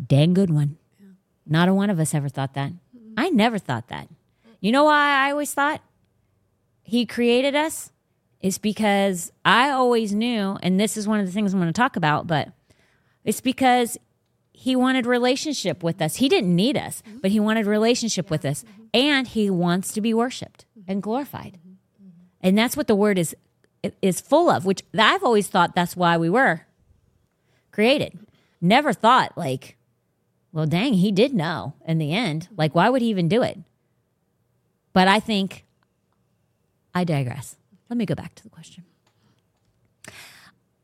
dang good one. Not a one of us ever thought that. I never thought that. You know why I always thought he created us? Is because I always knew, and this is one of the things I'm going to talk about, but it's because he wanted relationship with us. He didn't need us, mm-hmm. but he wanted relationship with us. Mm-hmm. And he wants to be worshiped mm-hmm. and glorified. And that's what the word is is full of, which I've always thought that's why we were created. Never thought like, well, dang, he did know in the end. Like, why would he even do it? But I think I digress. Let me go back to the question.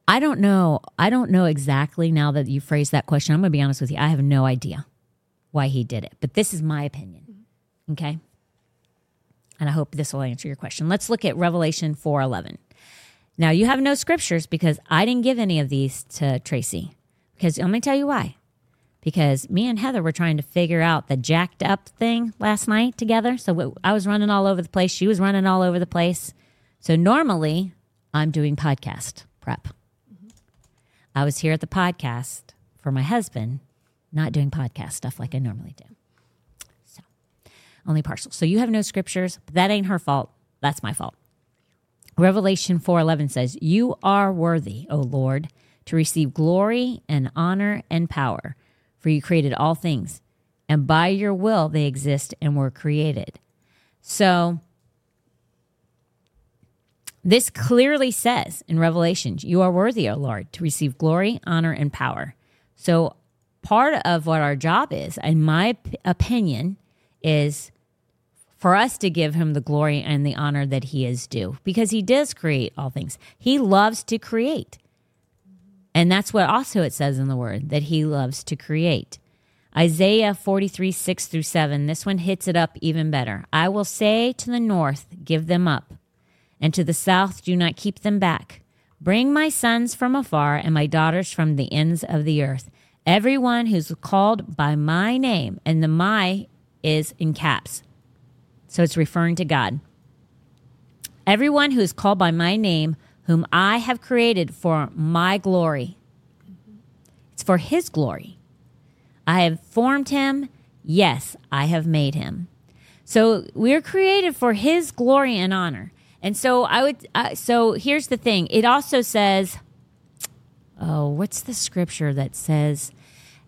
I don't know. I don't know exactly now that you phrased that question. I'm going to be honest with you. I have no idea why he did it, but this is my opinion. Okay. And I hope this will answer your question. Let's look at Revelation 4:11. Now, you have no scriptures because I didn't give any of these to Tracy. Because let me tell you why. Because me and Heather were trying to figure out the jacked up thing last night together. So I was running all over the place. She was running all over the place. So normally I'm doing podcast prep. Mm-hmm. I was here at the podcast for my husband, not doing podcast stuff like I normally do. So only partial. So you have no scriptures, but that ain't her fault. That's my fault. Revelation 4:11 says, "You are worthy, O Lord, to receive glory and honor and power, for you created all things, and by your will they exist and were created." So this clearly says in Revelation, "You are worthy, O Lord, to receive glory, honor and power." So part of what our job is, in my opinion, is for us to give him the glory and the honor that he is due because he does create all things. He loves to create. And that's what also it says in the word that he loves to create. Isaiah 43, 6 through 7. This one hits it up even better. I will say to the north, give them up, and to the south, do not keep them back. Bring my sons from afar and my daughters from the ends of the earth. Everyone who's called by my name, and the my is in caps. So it's referring to God. Everyone who is called by my name, whom I have created for my glory. It's for his glory. I have formed him. Yes, I have made him. So we're created for his glory and honor. And so I would, uh, so here's the thing it also says, oh, what's the scripture that says,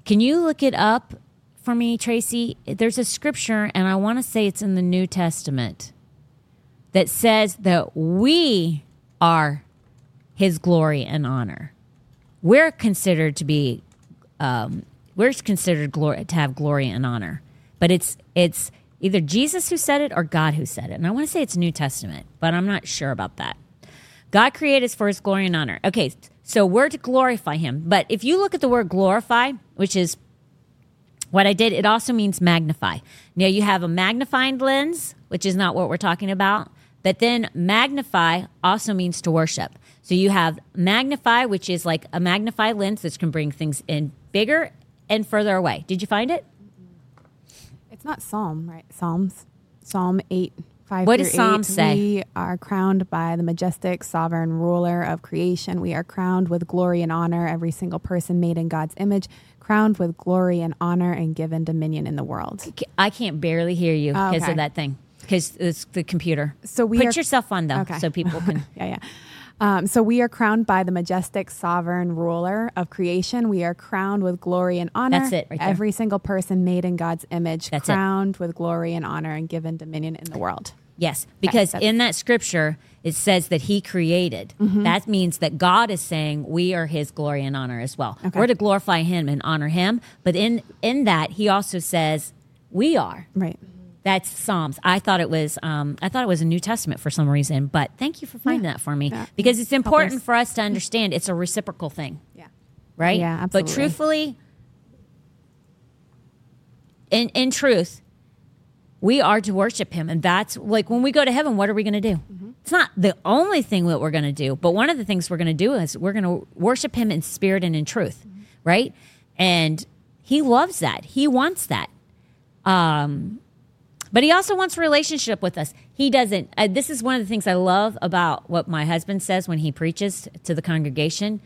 can you look it up for me, Tracy? There's a scripture, and I want to say it's in the New Testament that says that we are his glory and honor. We're considered to be, um, we're considered glory, to have glory and honor. But it's, it's either Jesus who said it or God who said it. And I want to say it's New Testament, but I'm not sure about that. God created us for his glory and honor. Okay, so we're to glorify him. But if you look at the word glorify, which is what I did, it also means magnify. Now you have a magnifying lens, which is not what we're talking about, but then magnify also means to worship. So you have magnify, which is like a magnify lens that can bring things in bigger and further away. Did you find it? It's not Psalm, right? Psalms. Psalm 8, 5 What does Psalm 8. say? We are crowned by the majestic sovereign ruler of creation. We are crowned with glory and honor, every single person made in God's image, crowned with glory and honor and given dominion in the world. I can't barely hear you because okay. of that thing. Because it's the computer. So we put are- yourself on though, Okay. so people can. yeah, yeah. Um, so we are crowned by the majestic sovereign ruler of creation. We are crowned with glory and honor. That's it right. Every single person made in God's image, That's it. crowned with glory and honor and given dominion in the world. Yes, because that's- in that scripture it says that He created. Mm-hmm. That means that God is saying we are His glory and honor as well. Okay. We're to glorify Him and honor Him, but in in that He also says we are. Right. That's Psalms. I thought it was. Um, I thought it was a New Testament for some reason, but thank you for finding that for me Yeah. because it's important for us to understand it's a reciprocal thing, Yeah. right? Yeah, absolutely. But truthfully, in in truth, we are to worship him and that's like when we go to heaven what are we going to do it's not the only thing that we're going to do but one of the things we're going to do is we're going to worship him in spirit and in truth right and he loves that he wants that um but he also wants relationship with us. He doesn't uh, this is one of the things i love about what my husband says when he preaches to the congregation.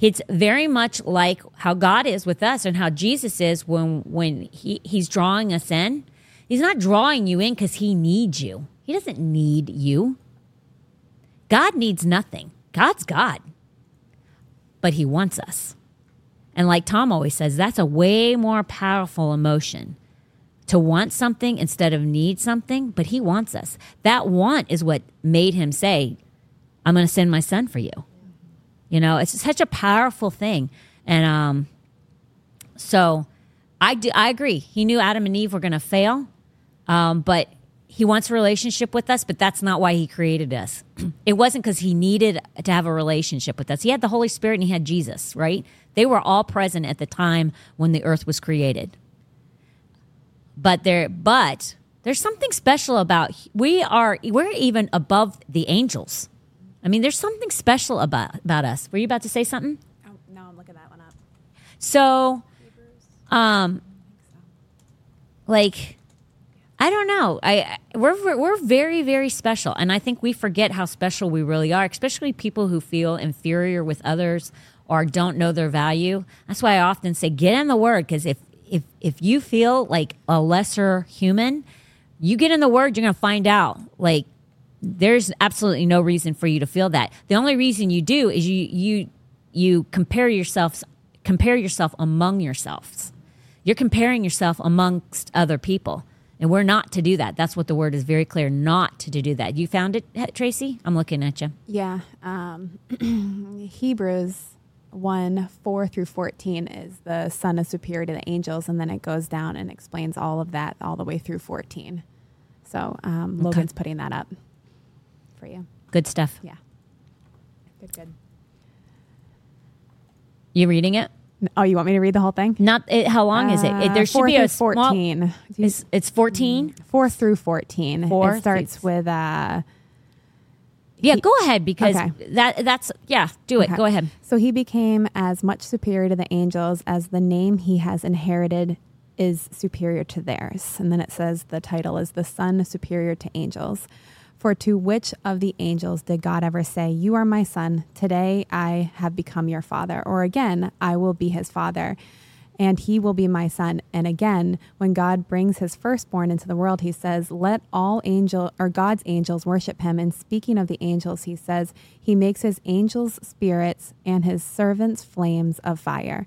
It's very much like how god is with us and how jesus is when when he, he's drawing us in. He's not drawing you in because he needs you. He doesn't need you. God needs nothing. God's god. But he wants us. And like tom always says that's a way more powerful emotion to want something instead of need something, but he wants us. That want is what made him say, I'm going to send my son for you. You know, it's such a powerful thing. And um, so I, do, I agree. He knew Adam and Eve were going to fail, um, but he wants a relationship with us, but that's not why he created us. it wasn't because he needed to have a relationship with us. He had the Holy Spirit and he had Jesus, right? They were all present at the time when the earth was created but there but there's something special about we are we're even above the angels. I mean there's something special about about us. Were you about to say something? Oh, no, I'm looking that one up. so um like i don't know. I we're- we're very very special. And i think we forget how special we really are especially people who feel inferior with others or don't know their value. That's why i often say get in the word because if if if you feel like a lesser human you get in the word you're going to find out. Like there's absolutely no reason for you to feel that. The only reason you do is you you you compare yourselves compare yourself among yourselves. You're comparing yourself amongst other people. And we're not to do that. That's what the word is very clear not to do that. You found it tracy? I'm looking at you. Yeah. Um, Hebrews 1 4 through 14 is the Son is superior to the angels, and then it goes down and explains all of that all the way through 14. So um, Logan's putting that up for you. Good stuff. Yeah. Good, good. You reading it? Oh, you want me to read the whole thing? Not it, how long is it? it? There Uh, should be a small. 14. Do you- It's, it's 14. 4 through 14. Four it starts with uh, Yeah, go ahead because Okay. that that's yeah. Do it. Okay. Go ahead. So he became as much superior to the angels as the name he has inherited is superior to theirs. And then it says the title is The Son Superior to Angels. For to which of the angels did God ever say, You are my son, today I have become your father? Or again, I will be his father, and he will be my son. And again, when God brings his firstborn into the world, he says, Let all angel or God's angels worship him. And speaking of the angels, he says, He makes his angels spirits and his servants flames of fire.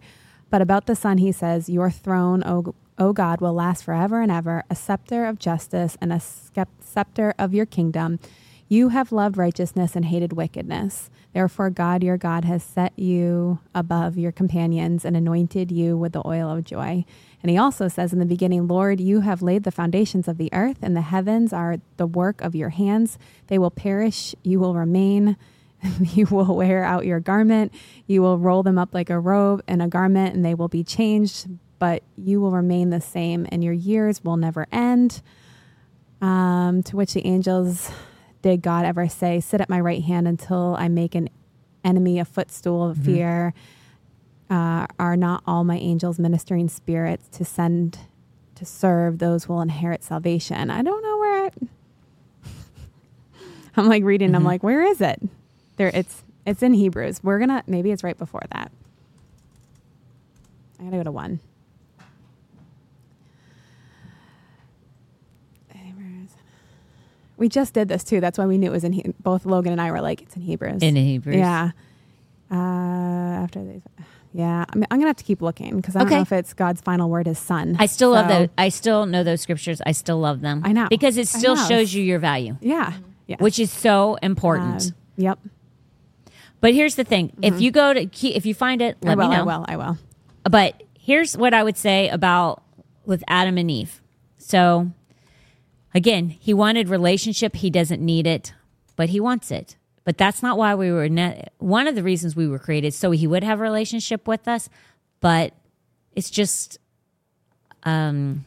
But about the Son, he says, Your throne, O, o God, will last forever and ever, a scepter of justice and a scep- scepter of your kingdom. You have loved righteousness and hated wickedness. Therefore, God your God has set you above your companions and anointed you with the oil of joy. And he also says in the beginning, Lord, you have laid the foundations of the earth, and the heavens are the work of your hands. They will perish, you will remain. you will wear out your garment. You will roll them up like a robe and a garment, and they will be changed, but you will remain the same, and your years will never end. Um, to which the angels did God ever say, Sit at my right hand until I make an enemy a footstool of fear? Uh, are not all my angels ministering spirits to send to serve those who will inherit salvation? I don't know where it. I'm like reading. I'm like, where is it? There, it's it's in Hebrews. We're gonna maybe it's right before that. I gotta go to one. We just did this too. That's why we knew it was in. He- Both Logan and I were like, it's in Hebrews. In Hebrews. Yeah. Uh, after these, yeah. I mean, I'm gonna have to keep looking because I don't Okay. know if it's God's final word, His Son. I still love So, those. I still know those scriptures. I still love them. I know. because it still shows you your value, Yeah. Yeah. which is so important. Um, yep. but here's the thing: if you go to, key- if you find it, let will. me know. I will. I will. But here's what I would say about with Adam and Eve. So again, he wanted relationship. He doesn't need it, but he wants it. But that's not why we were. Ne- one of the reasons we were created so he would have a relationship with us. But it's just, um,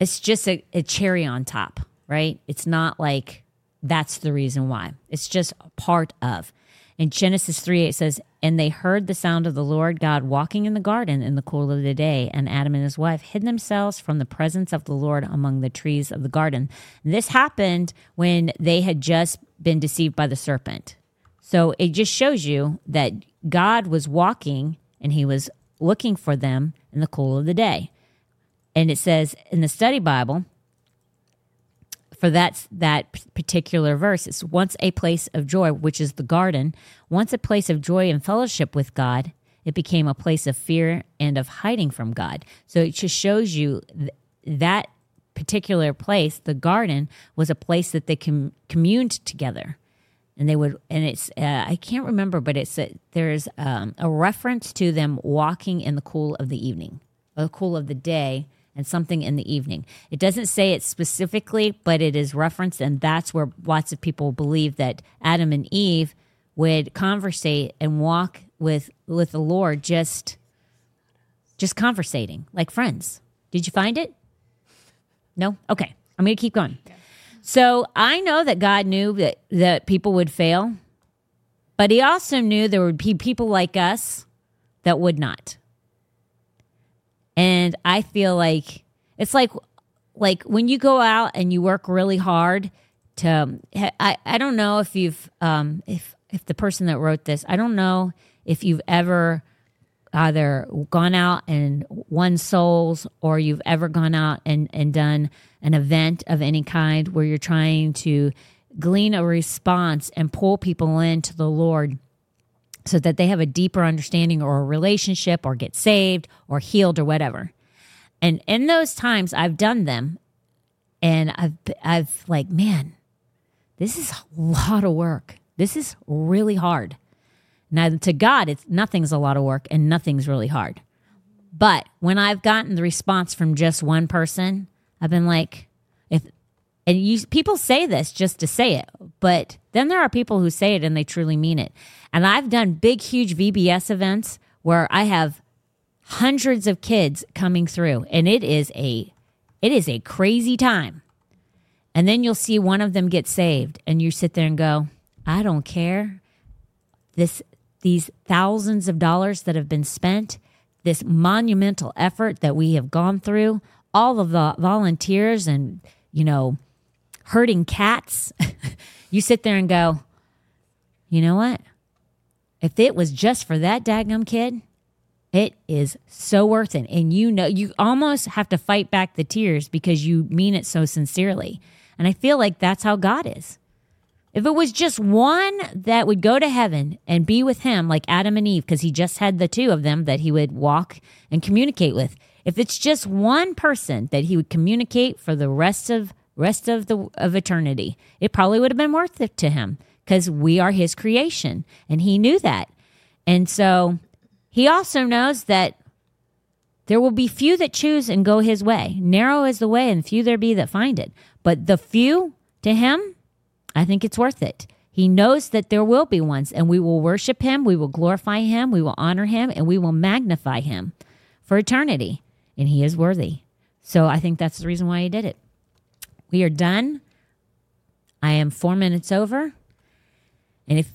it's just a, a cherry on top, right? It's not like that's the reason why. It's just part of. In Genesis 3, it says, And they heard the sound of the Lord God walking in the garden in the cool of the day, and Adam and his wife hid themselves from the presence of the Lord among the trees of the garden. And this happened when they had just been deceived by the serpent. So it just shows you that God was walking and he was looking for them in the cool of the day. And it says in the study Bible, for that that particular verse. It's once a place of joy, which is the garden. Once a place of joy and fellowship with God, it became a place of fear and of hiding from God. So it just shows you th- that particular place, the garden, was a place that they com- communed together. And they would, and it's, uh, I can't remember, but it's, there's um, a reference to them walking in the cool of the evening, the cool of the day, and something in the evening. It doesn't say it specifically, but it is referenced, and that's where lots of people believe that Adam and Eve would conversate and walk with with the Lord, just just conversating like friends. Did you find it? No. Okay, I'm going to keep going. So I know that God knew that that people would fail, but He also knew there would be people like us that would not. And I feel like it's like like when you go out and you work really hard to I, I don't know if you've um if if the person that wrote this, I don't know if you've ever either gone out and won souls or you've ever gone out and, and done an event of any kind where you're trying to glean a response and pull people into the Lord so that they have a deeper understanding or a relationship or get saved or healed or whatever. And in those times I've done them and I've I've like, man, this is a lot of work. This is really hard. Now, to God, it's nothing's a lot of work and nothing's really hard. But when I've gotten the response from just one person, I've been like, if and you people say this just to say it, but then there are people who say it and they truly mean it. And I've done big, huge VBS events where I have hundreds of kids coming through, and it is a it is a crazy time. And then you'll see one of them get saved, and you sit there and go, I don't care. This these thousands of dollars that have been spent, this monumental effort that we have gone through, all of the volunteers and, you know, herding cats. you sit there and go, you know what? If it was just for that daggum kid, it is so worth it. And you know, you almost have to fight back the tears because you mean it so sincerely. And I feel like that's how God is. If it was just one that would go to heaven and be with him, like Adam and Eve, because he just had the two of them that he would walk and communicate with. If it's just one person that he would communicate for the rest of rest of the of eternity, it probably would have been worth it to him because we are his creation, and he knew that. And so he also knows that there will be few that choose and go his way. Narrow is the way, and few there be that find it. But the few to him, I think it's worth it. He knows that there will be ones, and we will worship him, we will glorify him, we will honor him, and we will magnify him for eternity. And he is worthy. So I think that's the reason why he did it. We are done. I am four minutes over. And if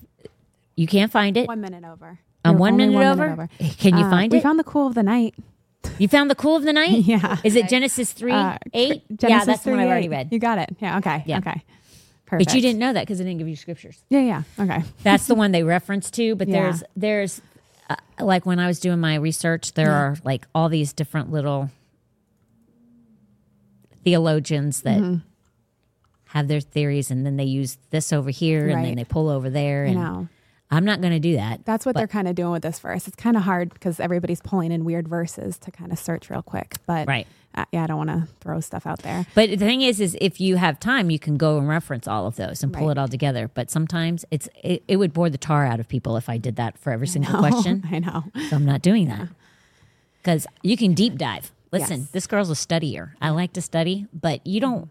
you can't find it, One minute over. I'm You're one only minute over? Can you Uh, find we it? We found the cool of the night. you found the cool of the night? Yeah. Is it Genesis 3 Uh, 8? yeah, Genesis that's the one I've already read. You got it. Yeah. Okay. Yeah. Okay. Perfect. But you didn't know that because I didn't give you scriptures. Yeah. Yeah. Okay. That's the one they reference to. But Yeah. there's there's uh, like when I was doing my research, there are like all these different little theologians that Mm-hmm. have their theories, and then they use this over here, and then they pull over there. I And. I'm not going to do that. That's what But- they're kind of doing with this verse. It's kind of hard because everybody's pulling in weird verses to kind of search real quick. But Right. uh, yeah, I don't want to throw stuff out there. But the thing is, is if you have time, you can go and reference all of those and pull Right. it all together. But sometimes it's it, it would bore the tar out of people if I did that for every single question. I know. So I'm not doing that because you can deep dive. Listen, Yes. this girl's a studier. I like to study, but you don't.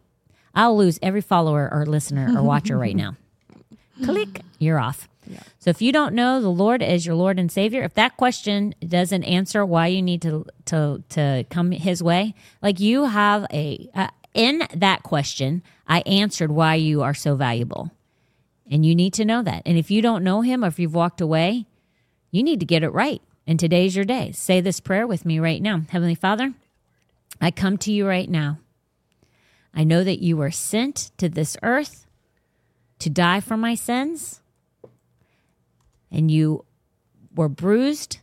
I'll lose every follower or listener or watcher right now. Click, you're off. So if you don't know the Lord as your Lord and Savior, if that question doesn't answer why you need to to to come His way, like you have a uh, in that question, I answered why you are so valuable, and you need to know that. And if you don't know Him, or if you've walked away, you need to get it right. And today's your day. Say this prayer with me right now. Heavenly Father, I come to you right now. I know that you were sent to this earth to die for my sins, and you were bruised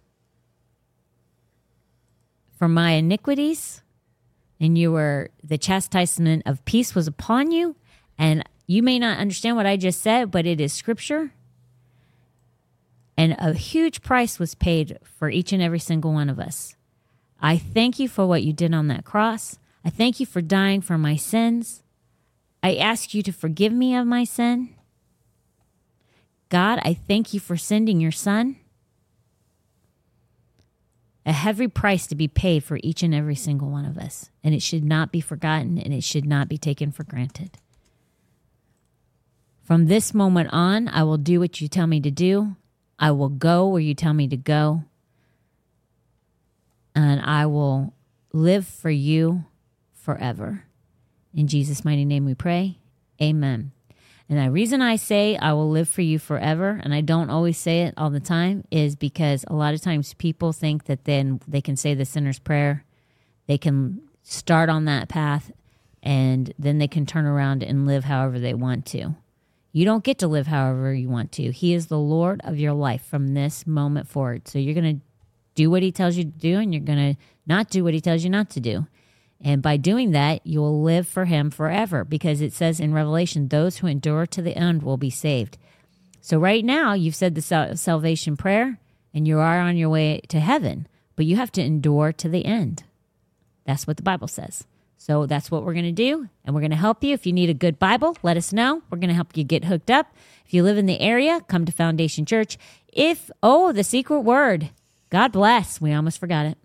for my iniquities, and you were the chastisement of peace was upon you. And you may not understand what I just said, but it is scripture. And a huge price was paid for each and every single one of us. I thank you for what you did on that cross. I thank you for dying for my sins. I ask you to forgive me of my sin. God, I thank you for sending your son. A heavy price to be paid for each and every single one of us. And it should not be forgotten and it should not be taken for granted. From this moment on, I will do what you tell me to do. I will go where you tell me to go. And I will live for you forever. In Jesus' mighty name we pray. Amen. And the reason I say I will live for you forever, and I don't always say it all the time, is because a lot of times people think that then they can say the sinner's prayer, they can start on that path, and then they can turn around and live however they want to. You don't get to live however you want to. He is the Lord of your life from this moment forward. So you're going to do what he tells you to do, and you're going to not do what he tells you not to do. And by doing that, you will live for him forever because it says in Revelation, those who endure to the end will be saved. So, right now, you've said the sal- salvation prayer and you are on your way to heaven, but you have to endure to the end. That's what the Bible says. So that's what we're going to do. And we're going to help you. If you need a good Bible, let us know. We're going to help you get hooked up. If you live in the area, come to Foundation Church. If, oh, the secret word, God bless. We almost forgot it.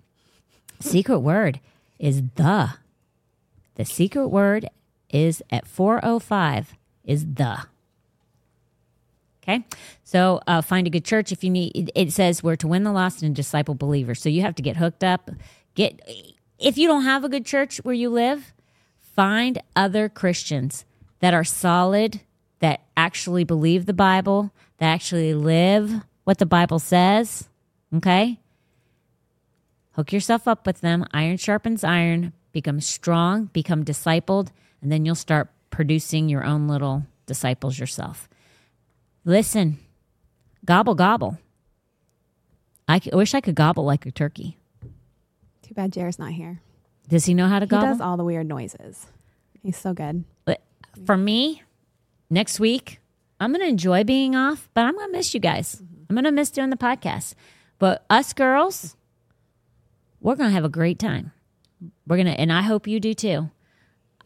Secret word is the. The secret word is at 405 is the. Okay. So uh, find a good church if you need. It says we're to win the lost and disciple believers. So you have to get hooked up. Get if you don't have a good church where you live, find other Christians that are solid, that actually believe the Bible, that actually live what the Bible says. Okay. Hook yourself up with them. Iron sharpens iron. Become strong. Become discipled, and then you'll start producing your own little disciples yourself. Listen, gobble, gobble. I, wish I could gobble like a turkey. Too bad Jared's not here. Does he know how to He gobble? does all the weird noises. He's so good. But for me, next week, I'm going to enjoy being off, but I'm going to miss you guys. Mm-hmm. I'm going to miss doing the podcast. But us girls, we're going to have a great time. We're going to, and I hope you do too.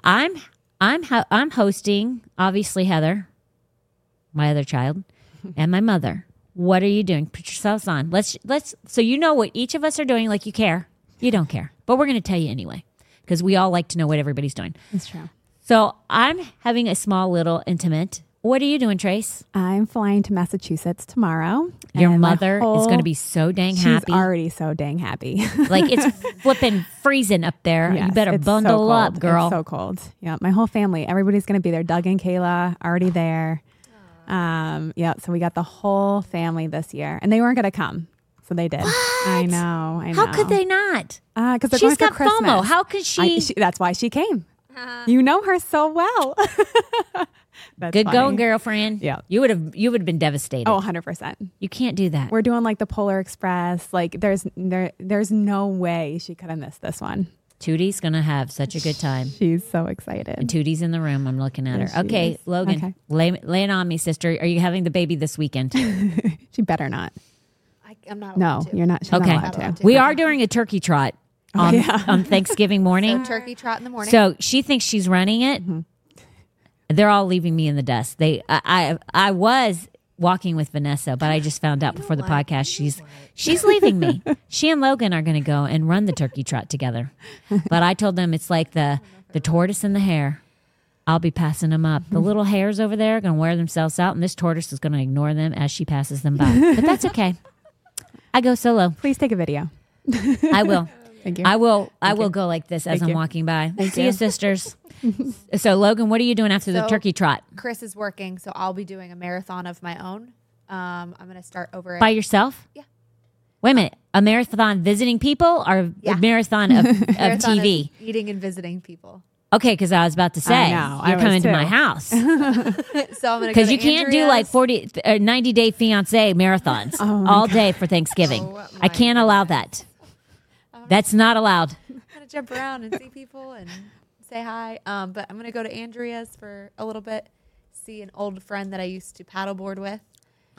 I'm, I'm, ho- I'm hosting, obviously, Heather, my other child, and my mother. What are you doing? Put yourselves on. Let's, let's, so you know what each of us are doing, like you care. You don't care, but we're going to tell you anyway because we all like to know what everybody's doing. It's true. So I'm having a small little intimate. What are you doing, Trace? I'm flying to Massachusetts tomorrow. Your mother is going to be so dang happy. She's already so dang happy. like it's flipping freezing up there. you better it's so bundle up, girl. It's so cold. Yeah, my whole family, everybody's going to be there. Doug and Kayla already there. Um, yeah, so we got the whole family this year, and they weren't going to come, so they did. I know. I know. How could they not? Because they're She's going for got FOMO. How could she? I- she? That's why she came. You know her so well. That's Good funny. going, girlfriend. Yeah. you would have. You would have been devastated. Oh, 100 percent. you can't do that. We're doing like the Polar Express. Like, there's there, there's no way she could have missed this one. Tootie's gonna have such a good time. She's so excited. And Tootie's in the room. I'm looking at Yes, her. Okay, is. Logan, Okay. lay, lay it on me, sister. Are you having the baby this weekend? She better not. I, I'm not. No, allowed to. you're not. She's okay, not allowed to. we are doing a turkey trot on, yeah. on Thanksgiving morning. So turkey trot in the morning. So she thinks she's running it. Mm-hmm. They're all leaving me in the dust. They, I, I, I was walking with Vanessa, but I just found out before the podcast she's she's leaving me. She and Logan are going to go and run the turkey trot together. But I told them it's like the the tortoise and the hare. I'll be passing them up. The little hares over there are going to wear themselves out, and this tortoise is going to ignore them as she passes them by. But that's okay. I go solo. Please take a video. I will. Thank you. I will. I will go like this as Thank I'm you. walking by. See you, sisters. so, Logan, what are you doing after the turkey trot? Chris is working, so I'll be doing a marathon of my own. Um, I'm gonna start over at By yourself? Yeah. Wait a minute. A marathon visiting people or Yeah. a marathon of, of marathon of TV? eating and visiting people. Okay, because I was about to say know, I you're was coming to my house So I'm gonna because you can't do like 40, uh, 90 day fiance marathons Oh all day for Thanksgiving. Oh, I can't allow that. That's not allowed. I'm gonna jump around and see people and say hi. Um, but I'm gonna go to Andrea's for a little bit, see an old friend that I used to paddleboard with.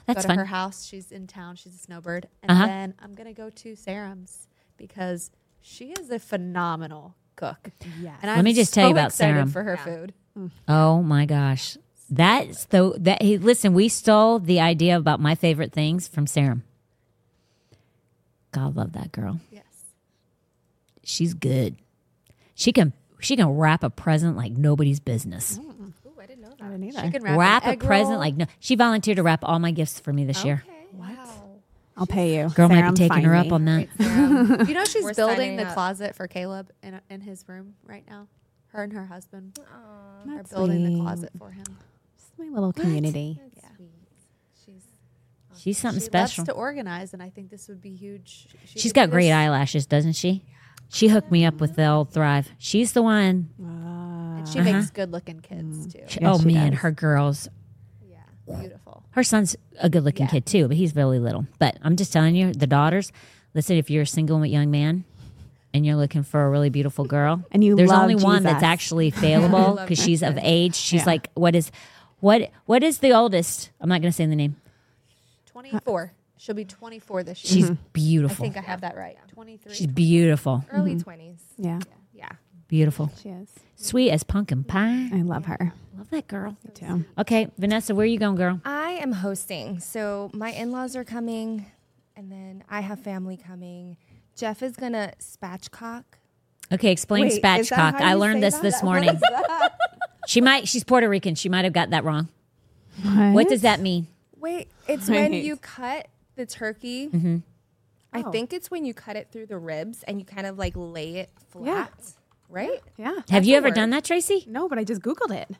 That's go to fun. her house. She's in town. She's a snowbird. And Uh-huh. then I'm gonna go to Saram's because she is a phenomenal cook. Yes. And Let I'm me just tell you so about excited Saram. for her food. Oh my gosh. That's the that hey, listen, we stole the idea about my favorite things from Sarum. God love that girl. Yes. She's good. She can she can wrap a present like nobody's business. Mm, mm. Ooh, I didn't know that. I didn't either. She can wrap, Wrap, an a egg present roll. like no. She volunteered to wrap all my gifts for me this year. Okay. Wow. I'll pay you. Girl might be taking find her up me. on that. you know she's We're building the up. closet for Caleb in in his room right now. Her and her husband Aw, are That's building the closet for him. It's my little community. that's Yeah. sweet. She's She's something she special. loves to organize, and I think this would be huge. She She's could got great eyelashes, doesn't she? She hooked me up with the old Thrive. She's the one. And she Uh-huh. makes good looking kids too. She- Yes, oh she man, does. her girls. Yeah, beautiful. Her son's a good looking Yeah. kid too, but he's really little. But I'm just telling you, the daughters. Listen, if you're a single young man and you're looking for a really beautiful girl, And you there's love only one that's actually failable because she's of age. She's Yeah. like, what is, what, what is the oldest? I'm not going to say the name. Twenty four. She'll be twenty four this year. She's beautiful. I think I have that right. Twenty three. She's beautiful. early Mm-hmm. 20s. Yeah. Yeah. Beautiful. She is. Sweet as pumpkin pie. I love her Love that girl. too. Okay, Vanessa, where are you going, girl? I am hosting. So my in laws are coming, and then I have family coming. Jeff is going to spatchcock. Okay, explain Wait, is that spatchcock. how I you learned say this that? this What morning. is that? She might. She's Puerto Rican. She might have got that wrong. What? What does that mean? Wait, it's when Wait. you cut the turkey. I Oh. think it's when you cut it through the ribs and you kind of like lay it flat, right? Yeah. Have you ever word. done that, Tracy? No, but I just googled it.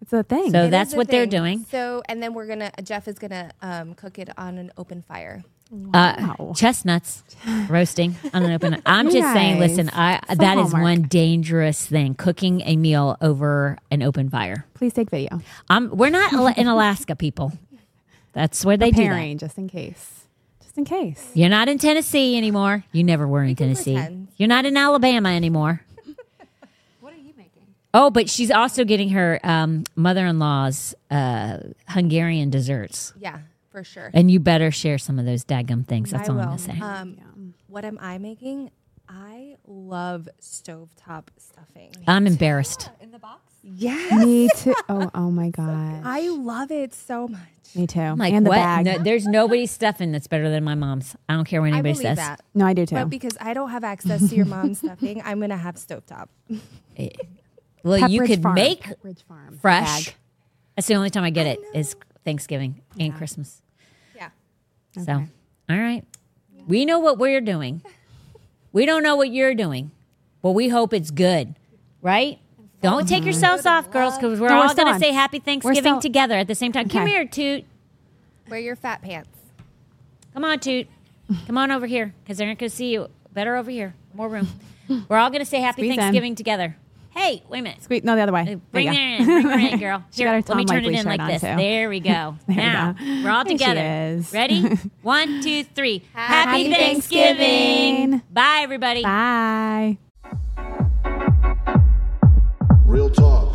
It's a thing. So It is that's a what they're doing. So, and then we're gonna Jeff is gonna um, cook it on an open fire. Uh, chestnuts roasting on an open. I'm just saying. Listen, I Some that is homework. one dangerous thing: cooking a meal over an open fire. Please take video. Um, we're not in Alaska, people. That's where they do that. Just in case. Just in case. You're not in Tennessee anymore. You never were in can Tennessee. pretend. You're not in Alabama anymore. What are you making? Oh, but she's also getting her um, mother-in-law's uh, Hungarian desserts, Yeah, for sure. and you better share some of those daggum things. That's I all will. I'm gonna say. Um, what am I making? I love stovetop stuffing. I'm embarrassed. In? Yes. Me too. Oh, oh my God. I love it so much. Me too. I'm like, and the what? bag. No, there's nobody's stuffing that's better than my mom's. I don't care what I anybody believe says. that. No, I do too. But because I don't have access to your mom's stuffing, I'm gonna have stovetop. Eh, well, you could Farm. make Pepperidge Farm. fresh. Bag. That's the only time I get it is Thanksgiving and Christmas. Yeah. So, all right. We know what we're doing. We don't know what you're doing, but we hope it's good, right? Don't take mm-hmm. yourselves off, girls, because we're No, all going to say Happy Thanksgiving still- together at the same time. Come here, Toot. Wear your fat pants. Come on, Toot. Come on over here, because they're not going to see you. Better over here. More room. We're all going to say Happy Squeeze in. Thanksgiving together. Hey, wait a minute. Squeeze. No, the other way. There Bring you her in. Bring her in, girl. She Here, got her let me Tom turn it in like this. too. There we go. There we now, go. we're all together. Ready? One, two, three. Happy Happy Thanksgiving. Thanksgiving. Bye, everybody. Bye real talk.